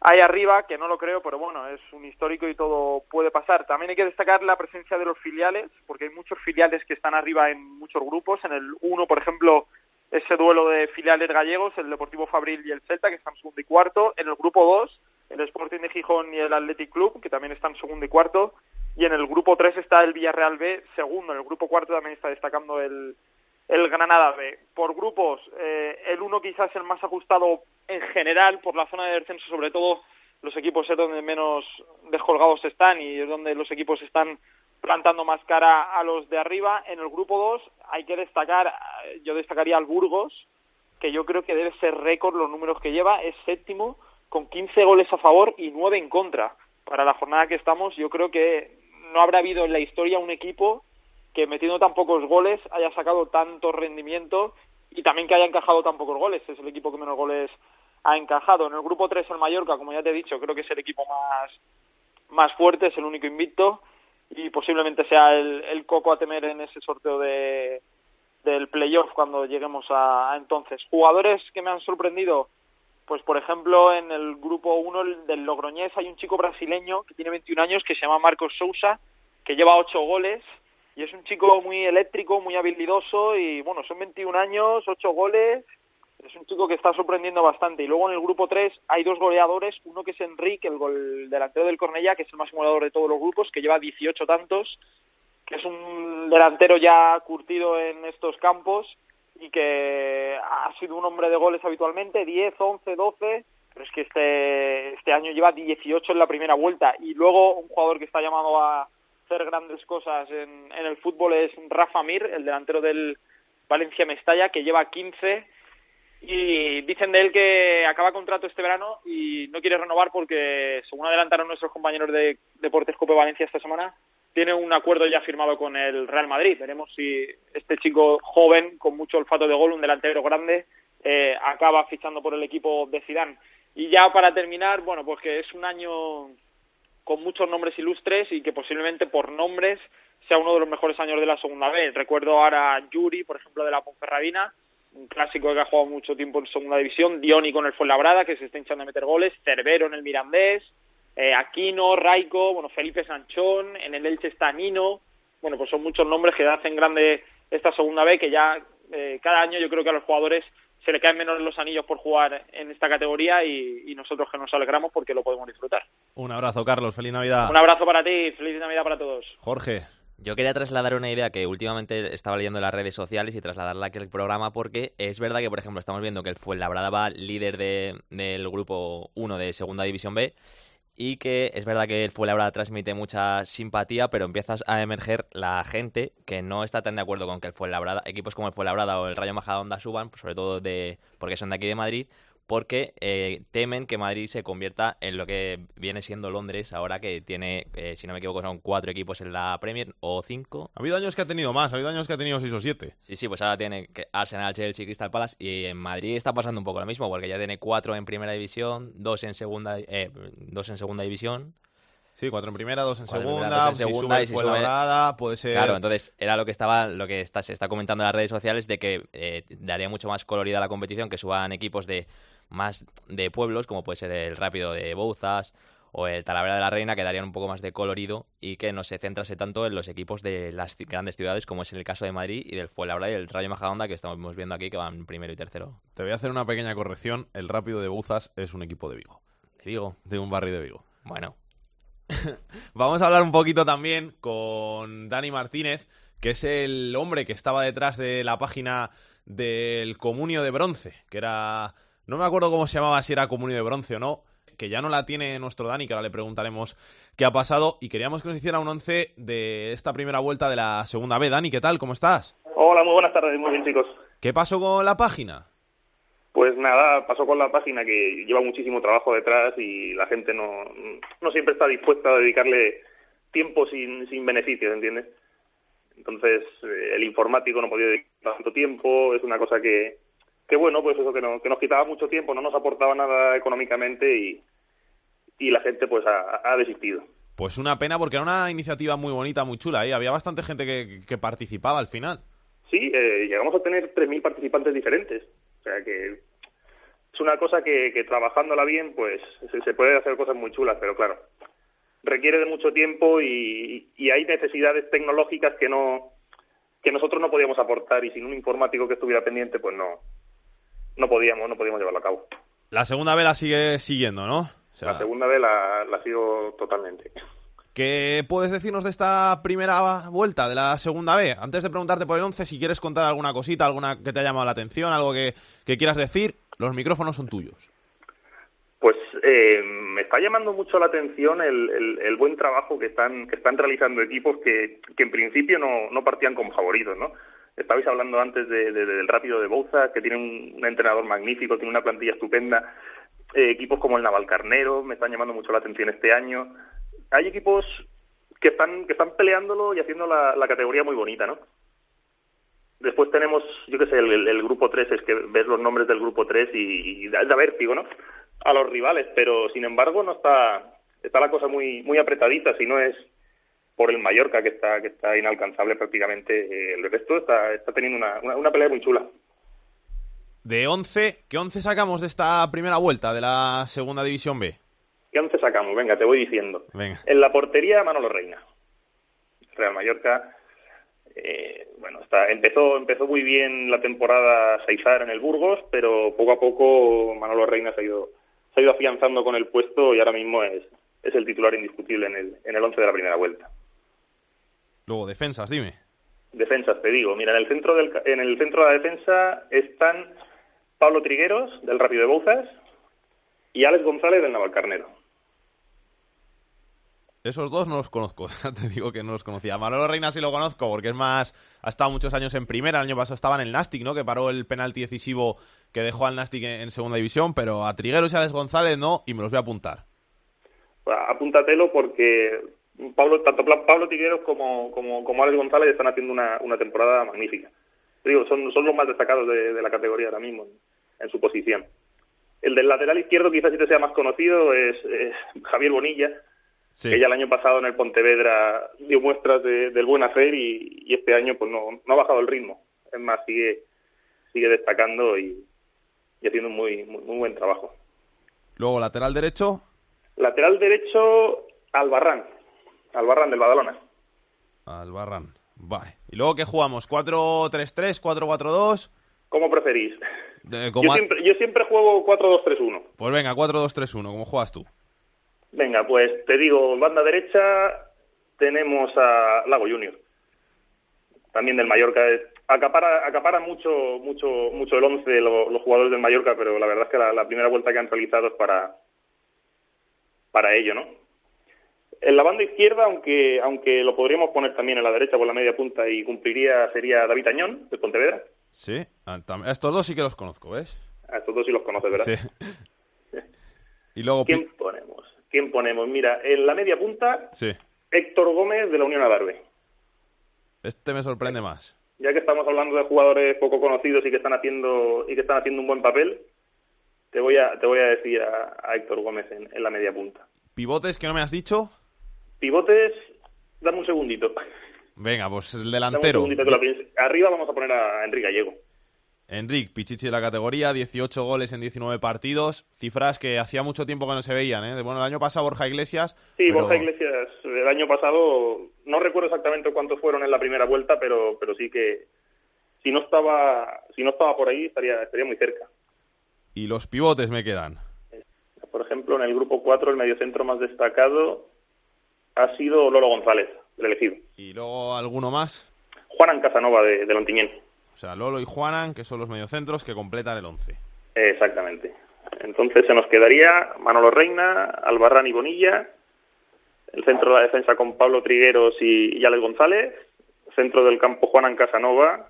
ahí arriba que no lo creo pero bueno es un histórico y todo puede pasar. También hay que destacar la presencia de los filiales porque hay muchos filiales que están arriba en muchos grupos. En el 1 por ejemplo ese duelo de filiales gallegos el Deportivo Fabril y el Celta que están segundo y cuarto. En el grupo 2 el Sporting de Gijón y el Athletic Club, que también están segundo y cuarto, y en el grupo 3 está el Villarreal B, segundo, en el grupo cuarto también está destacando el, el Granada B. Por grupos, eh, el uno quizás el más ajustado en general por la zona de descenso, sobre todo los equipos es donde menos descolgados están y es donde los equipos están plantando más cara a los de arriba. En el grupo 2 hay que destacar, yo destacaría al Burgos, que yo creo que debe ser récord los números que lleva, es séptimo, con 15 goles a favor y 9 en contra. Para la jornada que estamos, yo creo que no habrá habido en la historia un equipo que metiendo tan pocos goles haya sacado tanto rendimiento y también que haya encajado tan pocos goles. Es el equipo que menos goles ha encajado. En el grupo 3 el Mallorca, como ya te he dicho, creo que es el equipo más, más fuerte, es el único invicto y posiblemente sea el, el coco a temer en ese sorteo de, del playoff cuando lleguemos a, a entonces. Jugadores que me han sorprendido, pues por ejemplo en el grupo 1 del Logroñés hay un chico brasileño que tiene 21 años que se llama Marcos Sousa, que lleva 8 goles y es un chico muy eléctrico, muy habilidoso y bueno, son 21 años, 8 goles, es un chico que está sorprendiendo bastante. Y luego en el grupo 3 hay dos goleadores, uno que es Enrique, el gol delantero del Cornellá, que es el máximo goleador de todos los grupos, que lleva 18 tantos, que es un delantero ya curtido en estos campos y que ha sido un hombre de goles habitualmente, 10, 11, 12, pero es que este, este año lleva 18 en la primera vuelta. Y luego un jugador que está llamado a hacer grandes cosas en, en el fútbol es Rafa Mir, el delantero del Valencia Mestalla, que lleva 15 y dicen de él que acaba contrato este verano y no quiere renovar porque, según adelantaron nuestros compañeros de Deportes Cope Valencia esta semana, tiene un acuerdo ya firmado con el Real Madrid. Veremos si este chico joven, con mucho olfato de gol, un delantero grande, eh, acaba fichando por el equipo de Zidane. Y ya para terminar, bueno, pues que es un año con muchos nombres ilustres y que posiblemente por nombres sea uno de los mejores años de la segunda vez. Recuerdo ahora a Yuri, por ejemplo, de la Ponferradina, un clásico que ha jugado mucho tiempo en segunda división, Dioni con el Fuenlabrada, que se está hinchando a meter goles, Cervero en el Mirandés, eh, Aquino, Raico, bueno, Felipe Sanchón, en el Elche está Nino, bueno, pues son muchos nombres que hacen grande esta segunda vez, que ya eh, cada año yo creo que a los jugadores se le caen menos los anillos por jugar en esta categoría y, y nosotros que nos alegramos porque lo podemos disfrutar. Un abrazo, Carlos. Feliz Navidad. Un abrazo para ti, feliz Navidad para todos. Jorge. Yo quería trasladar una idea que últimamente estaba leyendo en las redes sociales y trasladarla aquí al programa porque es verdad que, por ejemplo, estamos viendo que el Fuenlabrada va líder de, del grupo 1 de Segunda División B y que es verdad que el Fuenlabrada transmite mucha simpatía, pero empiezas a emerger la gente que no está tan de acuerdo con que el Fuenlabrada, equipos como el Fuenlabrada o el Rayo Majadahonda suban, pues sobre todo de porque son de aquí de Madrid, porque eh, temen que Madrid se convierta en lo que viene siendo Londres ahora que tiene, eh, si no me equivoco, son cuatro equipos en la Premier o cinco. Ha habido años que ha tenido más, ha habido años que ha tenido seis o siete. Sí, sí, pues ahora tiene Arsenal, Chelsea, Crystal Palace y en Madrid está pasando un poco lo mismo porque ya tiene cuatro en primera división, dos en segunda, eh, dos en segunda división. Sí, cuatro en primera, dos en Cuatro segunda, primera, dos en si segunda, sube y si sube- Fuenlabrada, puede ser... Claro, entonces era lo que estaba, lo que está, se está comentando en las redes sociales de que eh, daría mucho más colorida a la competición que suban equipos de más de pueblos, como puede ser el Rápido de Bouzas o el Talavera de la Reina, que darían un poco más de colorido y que no se centrase tanto en los equipos de las grandes ciudades, como es el caso de Madrid y del Fuenlabrada y el Rayo Majadahonda, que estamos viendo aquí, que van primero y tercero. Te voy a hacer una pequeña corrección. El Rápido de Buzas es un equipo de Vigo. ¿De Vigo? De un barrio de Vigo. Bueno, Vamos a hablar un poquito también con Dani Martínez, que es el hombre que estaba detrás de la página del Comunio de Bronce, que era... No me acuerdo cómo se llamaba, si era Comunio de Bronce o no, que ya no la tiene nuestro Dani, que ahora le preguntaremos qué ha pasado, y queríamos que nos hiciera un once de esta primera vuelta de la segunda B. Dani, ¿qué tal? ¿Cómo estás? Hola, muy buenas tardes, muy bien chicos. ¿Qué pasó con la página? Pues nada, pasó con la página que lleva muchísimo trabajo detrás y la gente no, no siempre está dispuesta a dedicarle tiempo sin, sin beneficios, ¿entiendes? Entonces, eh, el informático no podía dedicar tanto tiempo, es una cosa que, que bueno, pues eso que, no- que nos quitaba mucho tiempo, no nos aportaba nada económicamente y, y la gente pues ha, ha desistido. Pues una pena porque era una iniciativa muy bonita, muy chula, ¿eh? Había bastante gente que, que participaba al final. Sí, eh, llegamos a tener 3.000 participantes diferentes. O sea que es una cosa que, que trabajándola bien, pues se, se puede hacer cosas muy chulas, pero claro, requiere de mucho tiempo y, y hay necesidades tecnológicas que no que nosotros no podíamos aportar y sin un informático que estuviera pendiente, pues no no podíamos no podíamos llevarlo a cabo. La segunda vez la sigue siguiendo, ¿no? O sea, La segunda vez la, sigo totalmente. ¿Qué puedes decirnos de esta primera vuelta, de la segunda B? Antes de preguntarte por el 11, si quieres contar alguna cosita, alguna que te haya llamado la atención, algo que, que quieras decir, los micrófonos son tuyos. Pues eh, me está llamando mucho la atención el, el- el buen trabajo que están que están realizando equipos que, que en principio no, no partían como favoritos, ¿no? Estabais hablando antes de- de- del Rápido de Bouza, que tiene un, entrenador magnífico, tiene una plantilla estupenda. Eh, equipos como el Navalcarnero me están llamando mucho la atención este año. Hay equipos que están que están peleándolo y haciendo la, categoría muy bonita, ¿no? Después tenemos, yo qué sé, el, grupo 3, es que ves los nombres del grupo 3 y, y da vértigo, ¿no? A los rivales, pero sin embargo no está está la cosa muy muy apretadita, si no es por el Mallorca que está que está inalcanzable prácticamente, eh, el resto está está teniendo una, una, una pelea muy chula. De 11, ¿qué 11 sacamos de esta primera vuelta de la segunda división B? ¿Qué once sacamos? Venga, te voy diciendo. Venga. En la portería, Manolo Reina. Real Mallorca, eh, bueno, está, empezó, empezó muy bien la temporada Saizar en el Burgos, pero poco a poco Manolo Reina se ha ido, se ha ido afianzando con el puesto y ahora mismo es, es el titular indiscutible en el, en el once de la primera vuelta. Luego, defensas, dime. Defensas, te digo. Mira, en el centro del, en el centro de la defensa están Pablo Trigueros, del Rápido de Bouzas, y Alex González del Navalcarnero. Esos dos no los conozco, te digo que no los conocía. Manolo Reina sí lo conozco porque es más, ha estado muchos años en primera, el año pasado estaba en el Nastic, ¿no? Que paró el penalti decisivo que dejó al Nastic en, en segunda división, pero a Trigueros y a Alex González no, y me los voy a apuntar. Apúntatelo porque Pablo, tanto Pablo Trigueros como, como, como Alex González están haciendo una, una temporada magnífica. Digo, son, son los más destacados de, de la categoría ahora mismo en, en su posición. El del lateral izquierdo, quizás si te sea más conocido, es, es Javier Bonilla, Sí. que ya el año pasado en el Pontevedra dio muestras de- del buen hacer y, y este año pues no, no ha bajado el ritmo. Es más, sigue sigue destacando y, y haciendo un muy, muy, muy buen trabajo. Luego, lateral derecho, Lateral derecho, Albarrán. Albarrán del Badalona. Albarrán. Vale. ¿Y luego qué jugamos? ¿4-3-3, 4-4-2? ¿Cómo preferís? Yo como a- siempre, yo siempre juego 4-2-3-1. Pues venga, 4-2-3-1, ¿cómo juegas tú? Venga, pues te digo, banda derecha tenemos a Lago Junior, también del Mallorca. Acapara, acapara mucho, mucho, mucho el once lo- los jugadores del Mallorca, pero la verdad es que la, la primera vuelta que han realizado es para, para ello, ¿no? En la banda izquierda, aunque, aunque lo podríamos poner también en la derecha por la media punta y cumpliría, sería David Añón, de Pontevedra. Sí, ah, tam- estos dos sí que los conozco, ¿ves? A estos dos sí los conoces, ¿verdad? Sí. Y luego... ¿Quién ponemos? ¿Quién ponemos? Mira, en la media punta, Sí, Héctor Gómez de la Unión Adarve. este me sorprende más. Ya que estamos hablando de jugadores poco conocidos y que están haciendo y que están haciendo un buen papel, te voy a te voy a decir a, a Héctor Gómez en, en la media punta. ¿Pivotes que no me has dicho? Pivotes, dame un segundito. Venga, pues el Dame un delantero. segundito que lo piense. Arriba vamos a poner a Enrique Gallego. Enric, Pichichi de la categoría, 18 goles en 19 partidos, cifras que hacía mucho tiempo que no se veían, ¿eh? Bueno, el año pasado Borja Iglesias... Sí, pero- Borja Iglesias, el año pasado, no recuerdo exactamente cuántos fueron en la primera vuelta, pero, pero sí que si no estaba si no estaba por ahí estaría estaría muy cerca. Y los pivotes me quedan. Por ejemplo, en el grupo 4 el mediocentro más destacado ha sido Lolo González, del elegido. Y luego alguno más, Juanan Casanova de, de Lontiñén. o sea, Lolo y Juanan, que son los mediocentros que completan el 11. Exactamente. Entonces se nos quedaría Manolo Reina, Albarrán y Bonilla, el centro de la defensa con Pablo Trigueros y, y Alex González, centro del campo Juanan Casanova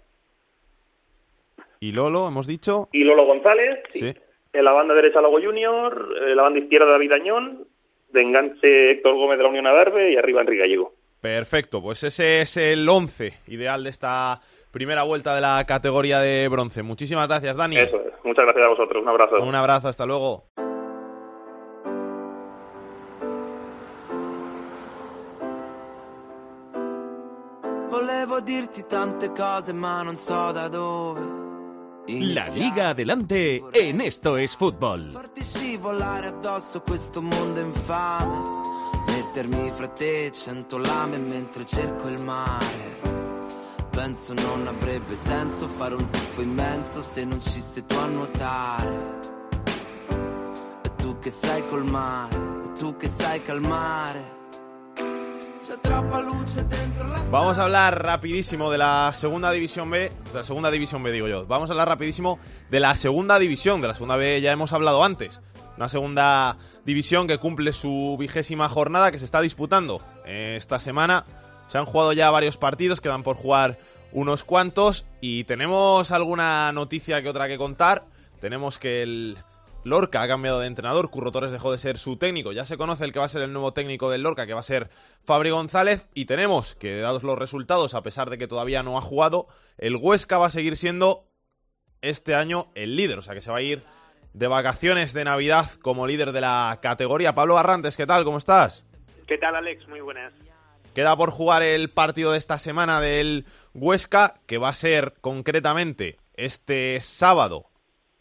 Y Lolo, hemos dicho... y Lolo González, Sí. en la banda derecha Lago Junior, en la banda izquierda David Añón, de enganche Héctor Gómez de la Unión Adarve y arriba Enrique Gallego. Perfecto, pues ese es el 11 ideal de esta primera vuelta de la categoría de bronce. Muchísimas gracias, Dani. Eso es. Muchas gracias a vosotros. Un abrazo. Un abrazo, hasta luego. Volevo dirti tante cose ma non so da dove La Liga Adelante en Esto es Fútbol. farti scivolare addosso questo mondo infame. Mettermi fra te cento lame mentre cerco il mare. Penso non avrebbe senso fare un tuffo immenso se non ci sei tu a nuotare. E tu che sai col mare, e tu che sai calmare Vamos a hablar rapidísimo de la segunda división B, de la segunda división B digo yo. Vamos a hablar rapidísimo de la segunda división, de la segunda B ya hemos hablado antes. Una segunda división que cumple su vigésima jornada que se está disputando esta semana. Se han jugado ya varios partidos, quedan por jugar unos cuantos y tenemos alguna noticia que otra que contar. Tenemos que el Lorca ha cambiado de entrenador, Curro Torres dejó de ser su técnico, ya se conoce el que va a ser el nuevo técnico del Lorca, que va a ser Fabri González, y tenemos que, dados los resultados, a pesar de que todavía no ha jugado, el Huesca va a seguir siendo este año el líder, o sea que se va a ir de vacaciones de Navidad como líder de la categoría. Pablo Barrantes, ¿qué tal? ¿Cómo estás? ¿Qué tal, Alex? Muy buenas. Queda por jugar el partido de esta semana del Huesca, que va a ser concretamente este sábado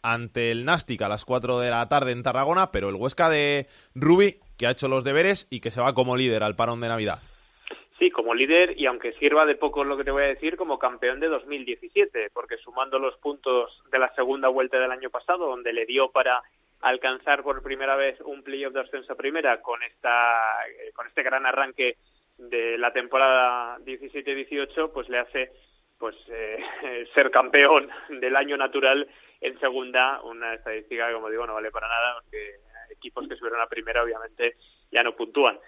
ante el Nastic a las 4 de la tarde en Tarragona, pero el Huesca de Rubi, que ha hecho los deberes y que se va como líder al parón de Navidad. Sí, como líder y aunque sirva de poco lo que te voy a decir, como campeón de 2017, porque sumando los puntos de la segunda vuelta del año pasado, donde le dio para alcanzar por primera vez un playoff de ascenso primera con esta con este gran arranque de la temporada 17-18, pues le hace pues eh, ser campeón del año natural en segunda, una estadística como digo no vale para nada, porque equipos que subieron a primera obviamente ya no puntúan.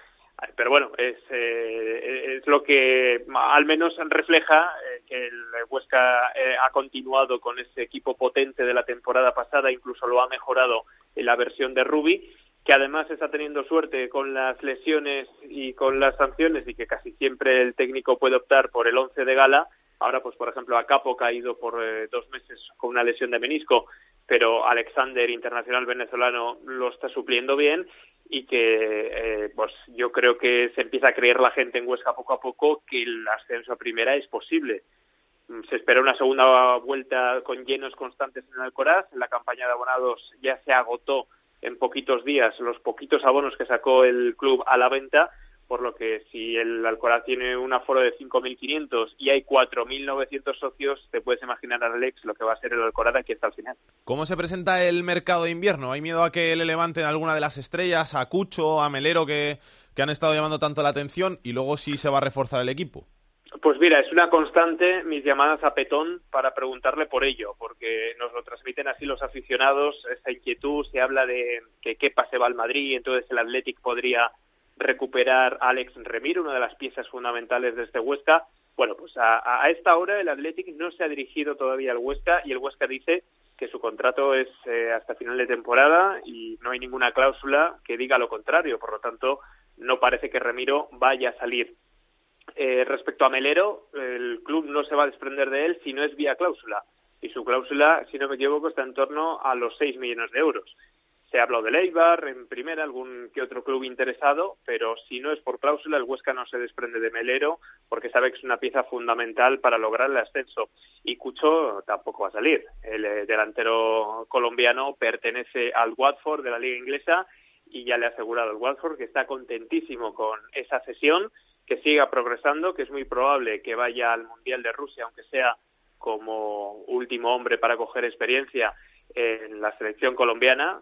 Pero bueno, es, eh, es lo que al menos refleja eh, que el Huesca eh, ha continuado con ese equipo potente de la temporada pasada, incluso lo ha mejorado en la versión de Ruby, que además está teniendo suerte con las lesiones y con las sanciones y que casi siempre el técnico puede optar por el once de gala. Ahora, pues por ejemplo, a Capo ha ido por dos meses con una lesión de menisco, pero Alexander, internacional venezolano, lo está supliendo bien y que eh, pues yo creo que se empieza a creer la gente en Huesca poco a poco que el ascenso a primera es posible. Mm, se espera una segunda vuelta con llenos constantes en Alcoraz. La campaña de abonados ya se agotó en poquitos días los poquitos abonos que sacó el club a la venta por lo que si el Alcoraz tiene un aforo de 5.500 y hay 4.900 socios, te puedes imaginar, Alex, lo que va a ser el Alcoraz aquí hasta el final. ¿Cómo se presenta el mercado de invierno? ¿Hay miedo a que le levanten alguna de las estrellas, a Cucho, a Melero, que, que han estado llamando tanto la atención, y luego sí se va a reforzar el equipo? Pues mira, es una constante mis llamadas a Petón para preguntarle por ello, porque nos lo transmiten así los aficionados, esa inquietud, se habla de que Kepa se va al Madrid, entonces el Athletic podría recuperar a Alex Remiro, una de las piezas fundamentales de este Huesca. Bueno, pues a, esta hora el Athletic no se ha dirigido todavía al Huesca y el Huesca dice que su contrato es eh, hasta final de temporada y no hay ninguna cláusula que diga lo contrario. Por lo tanto, no parece que Remiro vaya a salir. Eh, respecto a Melero, el club no se va a desprender de él si no es vía cláusula. Y su cláusula, si no me equivoco, está en torno a los 6 millones de euros se ha hablado de Eibar en primera, algún que otro club interesado, pero si no es por cláusula, el Huesca no se desprende de Melero porque sabe que es una pieza fundamental para lograr el ascenso. Y Cucho tampoco va a salir. El eh, delantero colombiano pertenece al Watford de la Liga Inglesa y ya le ha asegurado el Watford que está contentísimo con esa cesión, que siga progresando, que es muy probable que vaya al Mundial de Rusia, aunque sea como último hombre para coger experiencia en la selección colombiana,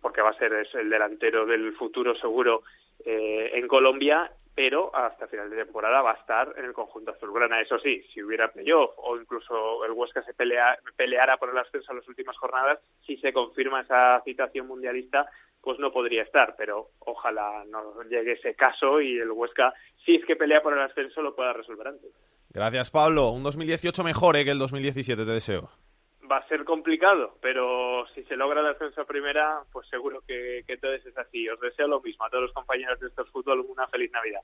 porque va a ser el delantero del futuro seguro eh, en Colombia, pero hasta final de temporada va a estar en el conjunto azulgrana. Eso sí, si hubiera playoff o incluso el Huesca se pelea, peleara por el ascenso en las últimas jornadas, si se confirma esa citación mundialista, pues no podría estar, pero ojalá no llegue ese caso y el Huesca, si es que pelea por el ascenso, lo pueda resolver antes. Gracias, Pablo. Un 2018 mejor eh, que el 2017, te deseo va a ser complicado, pero si se logra el ascenso a primera, pues seguro que, que todo es así. Os deseo lo mismo a todos los compañeros de estos fútbol, una feliz Navidad.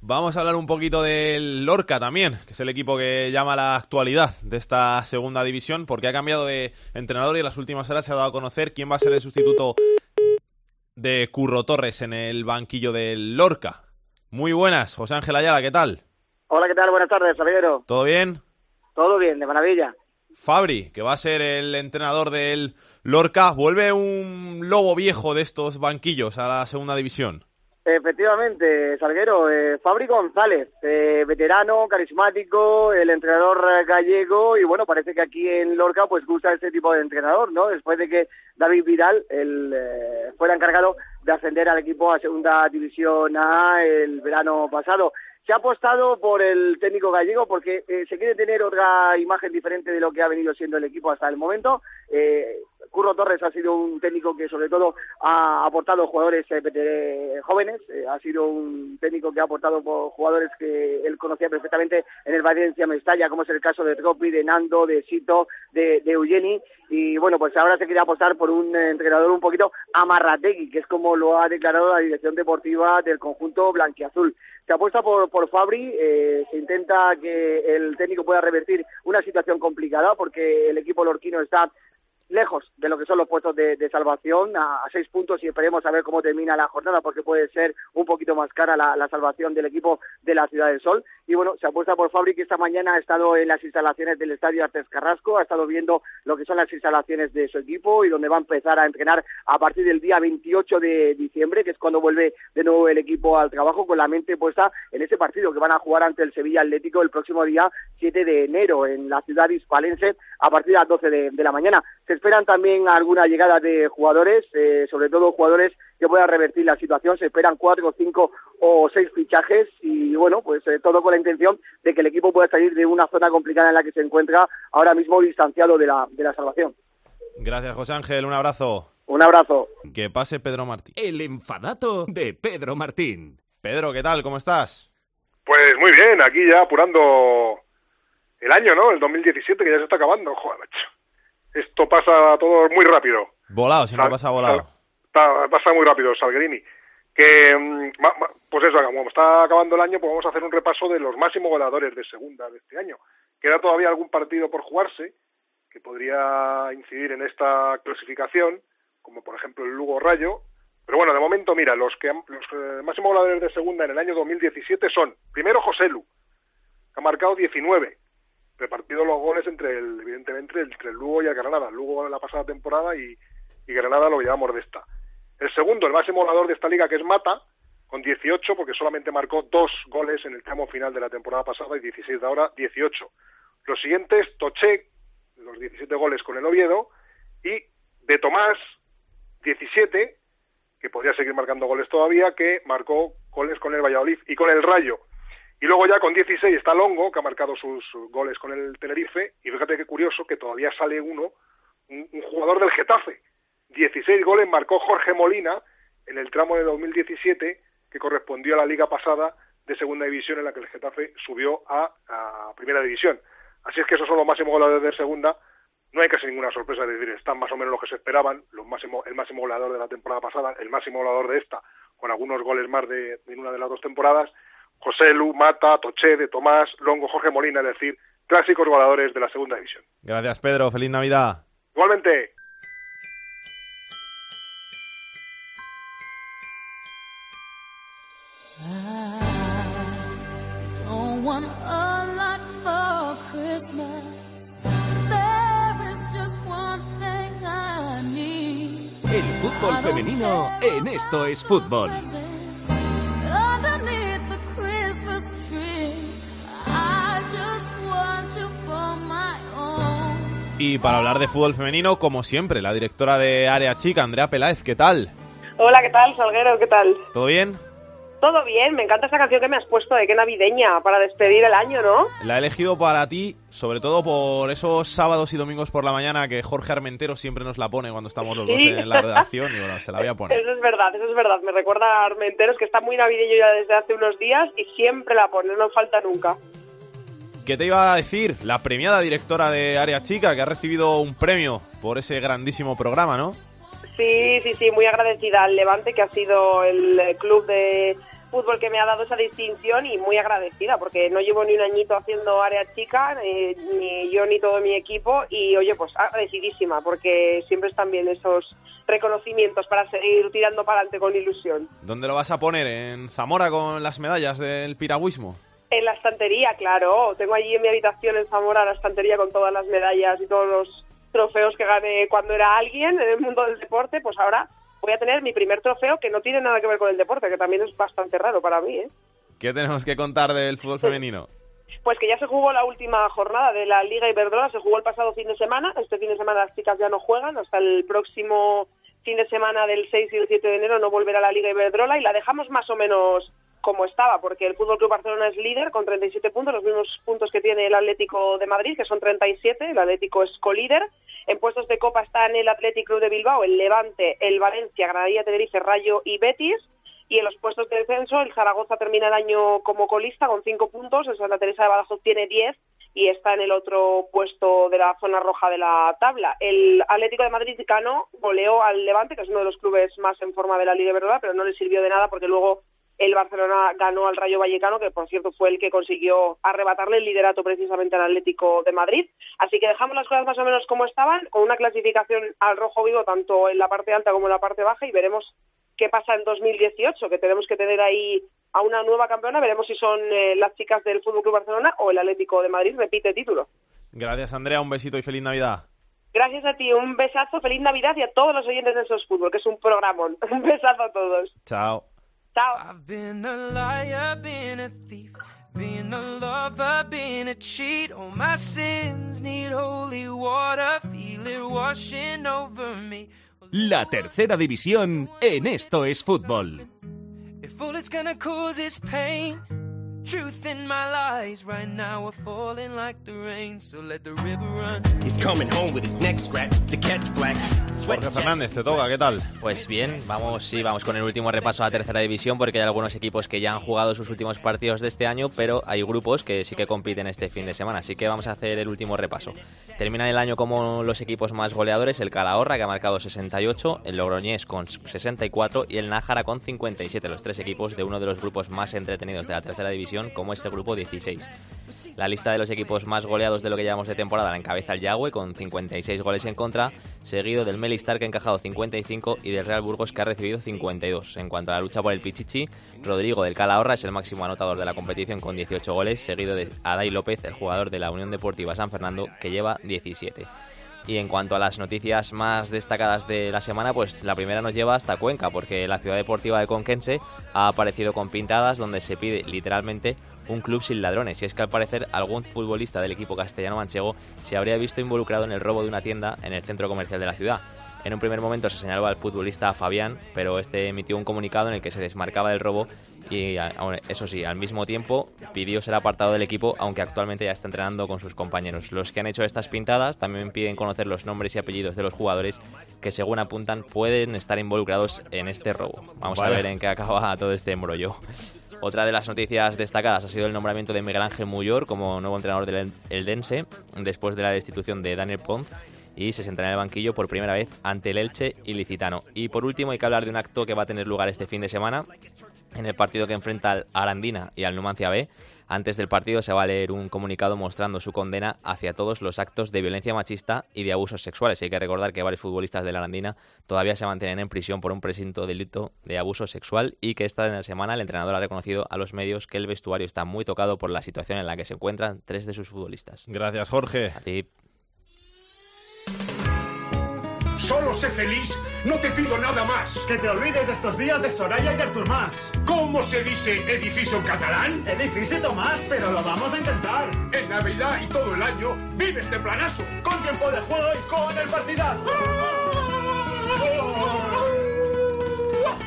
Vamos a hablar un poquito del Lorca también, que es el equipo que llama la actualidad de esta segunda división, porque ha cambiado de entrenador y en las últimas horas se ha dado a conocer quién va a ser el sustituto de Curro Torres en el banquillo del Lorca. Muy buenas, José Ángel Ayala, ¿qué tal? Hola, ¿qué tal? Buenas tardes, Javier. ¿Todo bien? Todo bien, de maravilla. Fabri, que va a ser el entrenador del Lorca, vuelve un lobo viejo de estos banquillos a la segunda división. Efectivamente, Salguero, eh, Fabri González, eh, veterano, carismático, el entrenador gallego y bueno, parece que aquí en Lorca pues gusta este tipo de entrenador, ¿no? Después de que David Vidal el, eh, fuera encargado de ascender al equipo a segunda división A el verano pasado se ha apostado por el técnico gallego porque eh, se quiere tener otra imagen diferente de lo que ha venido siendo el equipo hasta el momento. Eh, Curro Torres ha sido un técnico que sobre todo ha aportado jugadores eh, jóvenes, ha sido un técnico que ha aportado jugadores que él conocía perfectamente en el Valencia Mestalla, como es el caso de Tropi, de Nando, de Sito, de, de Eugeni, y bueno, pues ahora se quiere apostar por un entrenador un poquito amarrategui, que es como lo ha declarado la dirección deportiva del conjunto blanquiazul. Se apuesta por, por Fabri, eh, se intenta que el técnico pueda revertir una situación complicada porque el equipo lorquino está lejos de lo que son los puestos de, salvación, a, seis puntos y esperemos a ver cómo termina la jornada porque puede ser un poquito más cara la, salvación del equipo de la Ciudad del Sol. Y bueno, se apuesta por Fabri esta mañana ha estado en las instalaciones del Estadio Artes Carrasco, ha estado viendo lo que son las instalaciones de su equipo y donde va a empezar a entrenar a partir del día 28 de diciembre, que es cuando vuelve de nuevo el equipo al trabajo con la mente puesta en ese partido que van a jugar ante el Sevilla Atlético el próximo día 7 de enero en la ciudad hispalense a partir de las 12 de, la mañana. Se esperan también alguna llegada de jugadores, eh, sobre todo jugadores que puedan revertir la situación. Se esperan cuatro, cinco o seis fichajes y bueno, pues eh, todo con la intención de que el equipo pueda salir de una zona complicada en la que se encuentra ahora mismo distanciado de la, de la salvación. Gracias, José Ángel. Un abrazo. Un abrazo. Que pase Pedro Martín. El enfadato de Pedro Martín. Pedro, ¿qué tal? ¿Cómo estás? Pues muy bien, aquí ya apurando el año, ¿no? El 2017 que ya se está acabando. Joder, macho. Esto pasa todo muy rápido. Volado, si no pasa volado. Pasa muy rápido, Salguerini. Que, mm, pues eso, como está acabando el año, pues vamos a hacer un repaso de los máximos goleadores de segunda de este año. Queda todavía algún partido por jugarse que podría incidir en esta clasificación, como por ejemplo el Lugo Rayo. Pero bueno, de momento, mira, los que los eh, máximos goleadores de segunda en el año 2017 son, primero José Lu, que ha marcado 19, repartido los goles entre el, evidentemente entre el Lugo y el Granada. Lugo en la pasada temporada y, y Granada lo llevamos de esta. El segundo, el máximo goleador de esta liga, que es Mata, con 18, porque solamente marcó dos goles en el tramo final de la temporada pasada y 16 de ahora, 18. Los siguientes, Toché, los 17 goles con el Oviedo, y de Tomás, 17, que podría seguir marcando goles todavía, que marcó goles con el Valladolid y con el Rayo. Y luego ya con 16 está Longo, que ha marcado sus goles con el Tenerife, y fíjate qué curioso que todavía sale uno, un, jugador del Getafe. 16 goles marcó Jorge Molina en el tramo de 2017, que correspondió a la liga pasada de segunda división en la que el Getafe subió a, primera división. Así es que esos son los máximos goleadores de segunda. No hay casi ninguna sorpresa, es decir, están más o menos los que se esperaban, los el máximo goleador de la temporada pasada, el máximo goleador de esta, con algunos goles más de, en una de las dos temporadas, José Lu, Mata, Toché, de Tomás, Longo, Jorge Molina, es decir, clásicos voladores de la segunda división. Gracias, Pedro. Feliz Navidad. Igualmente. El fútbol femenino en Esto es Fútbol. Y para hablar de fútbol femenino, como siempre, la directora de Área Chica, Andrea Peláez, ¿qué tal? Hola, ¿qué tal, Salguero? ¿Qué tal? ¿Todo bien? Todo bien, me encanta esa canción que me has puesto de qué navideña para despedir el año, ¿no? La he elegido para ti, sobre todo por esos sábados y domingos por la mañana que Jorge Armentero siempre nos la pone cuando estamos los dos en la redacción y bueno, se la voy a poner. Eso es verdad, eso es verdad. Me recuerda a Armenteros que está muy navideño ya desde hace unos días y siempre la pone, no falta nunca. ¿Qué te iba a decir? La premiada directora de Área Chica, que ha recibido un premio por ese grandísimo programa, ¿no? Sí, sí, sí, muy agradecida al Levante, que ha sido el club de fútbol que me ha dado esa distinción y muy agradecida, porque no llevo ni un añito haciendo área chica, eh, ni yo ni todo mi equipo, y oye, pues agradecidísima, porque siempre están bien esos reconocimientos para seguir tirando para adelante con ilusión. ¿Dónde lo vas a poner? ¿En Zamora con las medallas del piragüismo? En la estantería, claro. Tengo allí en mi habitación en Zamora la estantería con todas las medallas y todos los trofeos que gané cuando era alguien en el mundo del deporte. Pues ahora voy a tener mi primer trofeo que no tiene nada que ver con el deporte, que también es bastante raro para mí. ¿eh? ¿Qué tenemos que contar del fútbol femenino? Pues que ya se jugó la última jornada de la Liga Iberdrola, se jugó el pasado fin de semana. Este fin de semana las chicas ya no juegan, hasta el próximo fin de semana del 6 y el 7 de enero no volverá la Liga Iberdrola y la dejamos más o menos como estaba, porque el Fútbol Club Barcelona es líder con 37 puntos, los mismos puntos que tiene el Atlético de Madrid, que son 37, el Atlético es colíder. En puestos de Copa están el Atlético Club de Bilbao, el Levante, el Valencia, Granadilla, Tenerife, Rayo y Betis. Y en los puestos de descenso, el Zaragoza termina el año como colista con 5 puntos, el Santa Teresa de Badajoz tiene 10 y está en el otro puesto de la zona roja de la tabla. El Atlético de Madrid ganó, goleó al Levante, que es uno de los clubes más en forma de la Liga Verdad, pero no le sirvió de nada porque luego el Barcelona ganó al Rayo Vallecano, que por cierto fue el que consiguió arrebatarle el liderato precisamente al Atlético de Madrid. Así que dejamos las cosas más o menos como estaban, con una clasificación al rojo vivo tanto en la parte alta como en la parte baja y veremos qué pasa en 2018, que tenemos que tener ahí a una nueva campeona. Veremos si son eh, las chicas del Fútbol Club Barcelona o el Atlético de Madrid repite título. Gracias, Andrea. Un besito y feliz Navidad. Gracias a ti, un besazo, feliz Navidad y a todos los oyentes de esos fútbol, que es un programón. Un besazo a todos. Chao. Chao. I've been a liar, been a thief, been a lover, been a cheat. All my sins need holy water, feel it washing over me. La tercera división en Esto es Fútbol. If all it's gonna cause is pain, Truth in my lies right now are falling like the rain, so let the river run. He's coming home with his neck scratch to catch black. Sweat Jorge Fernández, te toca, ¿qué tal? Pues bien, vamos, sí, vamos con el último repaso a la tercera división porque hay algunos equipos que ya han jugado sus últimos partidos de este año, pero hay grupos que sí que compiten este fin de semana, así que vamos a hacer el último repaso. Termina el año como los equipos más goleadores, el Calahorra que ha marcado 68, el Logroñés con 64 y el Nájara con 57, los tres equipos de uno de los grupos más entretenidos de la tercera división, como es el grupo 16. La lista de los equipos más goleados de lo que llevamos de temporada la encabeza el Yagüe con 56 goles en contra, seguido del Melistar que ha encajado 55 y del Real Burgos que ha recibido 52. En cuanto a la lucha por el Pichichi, Rodrigo del Calahorra es el máximo anotador de la competición con 18 goles, seguido de Adai López, el jugador de la Unión Deportiva San Fernando, que lleva 17. Y en cuanto a las noticias más destacadas de la semana, pues la primera nos lleva hasta Cuenca, porque la ciudad deportiva de Conquense ha aparecido con pintadas donde se pide literalmente un club sin ladrones. Y es que al parecer algún futbolista del equipo castellano manchego se habría visto involucrado en el robo de una tienda en el centro comercial de la ciudad. En un primer momento se señaló al futbolista Fabián, pero este emitió un comunicado en el que se desmarcaba del robo y, eso sí, al mismo tiempo pidió ser apartado del equipo, aunque actualmente ya está entrenando con sus compañeros. Los que han hecho estas pintadas también piden conocer los nombres y apellidos de los jugadores que, según apuntan, pueden estar involucrados en este robo. Vamos Vale. a ver en qué acaba todo este embrollo. Otra de las noticias destacadas ha sido el nombramiento de Miguel Ángel Muyor como nuevo entrenador del Eldense, después de la destitución de Daniel Pons y se sentará en el banquillo por primera vez ante el Elche y Licitano. Y por último hay que hablar de un acto que va a tener lugar este fin de semana en el partido que enfrenta al Arandina y al Numancia B. Antes del partido se va a leer un comunicado mostrando su condena hacia todos los actos de violencia machista y de abusos sexuales. Hay que recordar que varios futbolistas de la Arandina todavía se mantienen en prisión por un presunto delito de abuso sexual y que esta semana el entrenador ha reconocido a los medios que el vestuario está muy tocado por la situación en la que se encuentran tres de sus futbolistas. Gracias, Jorge. A ti. Sé feliz, no te pido nada más. Que te olvides de estos días de Soraya y de Artur Mas. ¿Cómo se dice edificio en catalán? Edificio Tomás, pero lo vamos a intentar. En Navidad y todo el año vive este planazo. Con tiempo de juego y con el partidazo.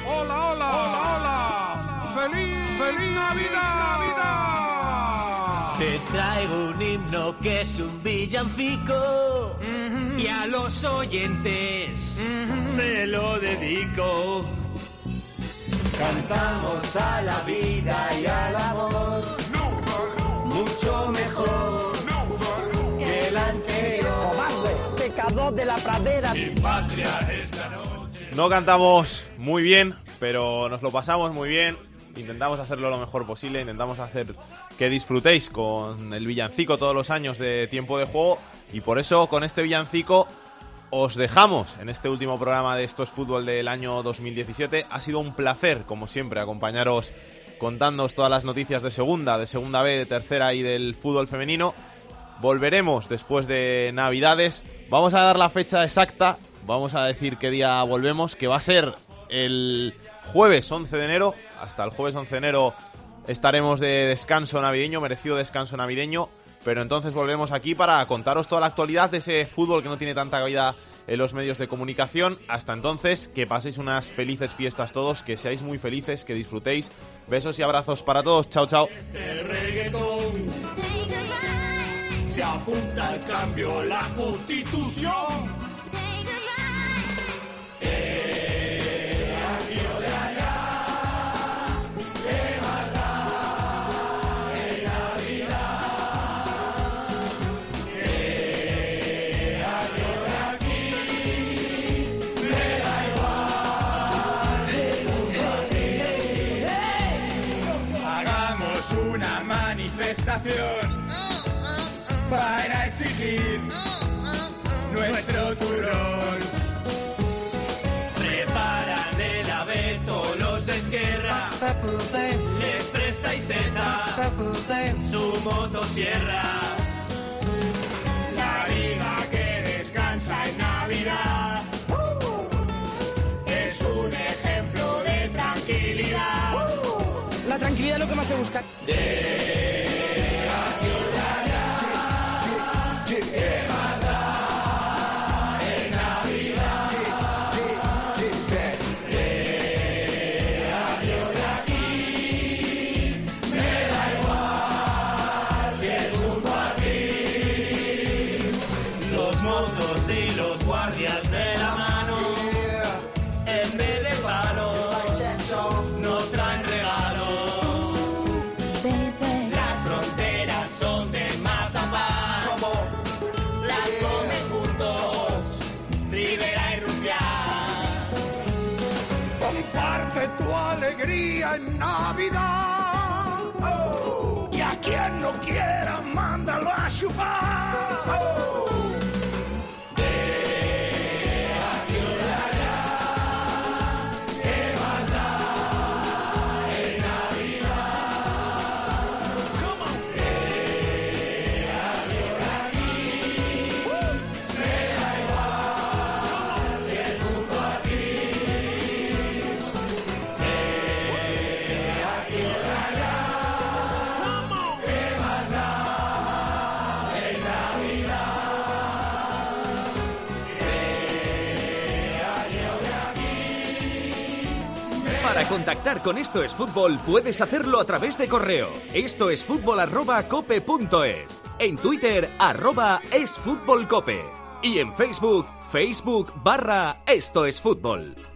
Hola, hola, hola, hola. Feliz, feliz Navidad. Te traigo un himno que es un villancico y a los oyentes se lo dedico. Cantamos a la vida y al amor mucho mejor que el anterior. pecador de la pradera. Mi patria esta noche. No cantamos muy bien, pero nos lo pasamos muy bien. Intentamos hacerlo lo mejor posible, intentamos hacer que disfrutéis con el villancico todos los años de tiempo de juego y por eso con este villancico os dejamos en este último programa de Esto es Fútbol del año 2017. Ha sido un placer, como siempre, acompañaros contándoos todas las noticias de segunda, de segunda B, de tercera y del fútbol femenino. Volveremos después de Navidades. Vamos a dar la fecha exacta, vamos a decir qué día volvemos, que va a ser el jueves 11 de enero. Hasta el jueves 11 de enero estaremos de descanso navideño, merecido descanso navideño. Pero entonces volvemos aquí para contaros toda la actualidad de ese fútbol que no tiene tanta cabida en los medios de comunicación. Hasta entonces, que paséis unas felices fiestas todos, que seáis muy felices, que disfrutéis. Besos y abrazos para todos. Chao, chao. Reggaetón se apunta cambio la constitución. Para exigir nuestro turrón. Preparan el abeto los de Esquerra, les presta y zeta su motosierra. La liga que descansa en Navidad es un ejemplo de tranquilidad. La tranquilidad es lo que más se busca. ¿Qué alegría en Navidad. Y a quien no quiera, mándalo a chupar. ¿Qué contactar con Esto es Fútbol puedes hacerlo a través de correo. Esto es fútbol arroba. En Twitter arroba es fútbol cope. Y en Facebook, Facebook barra Esto es Fútbol.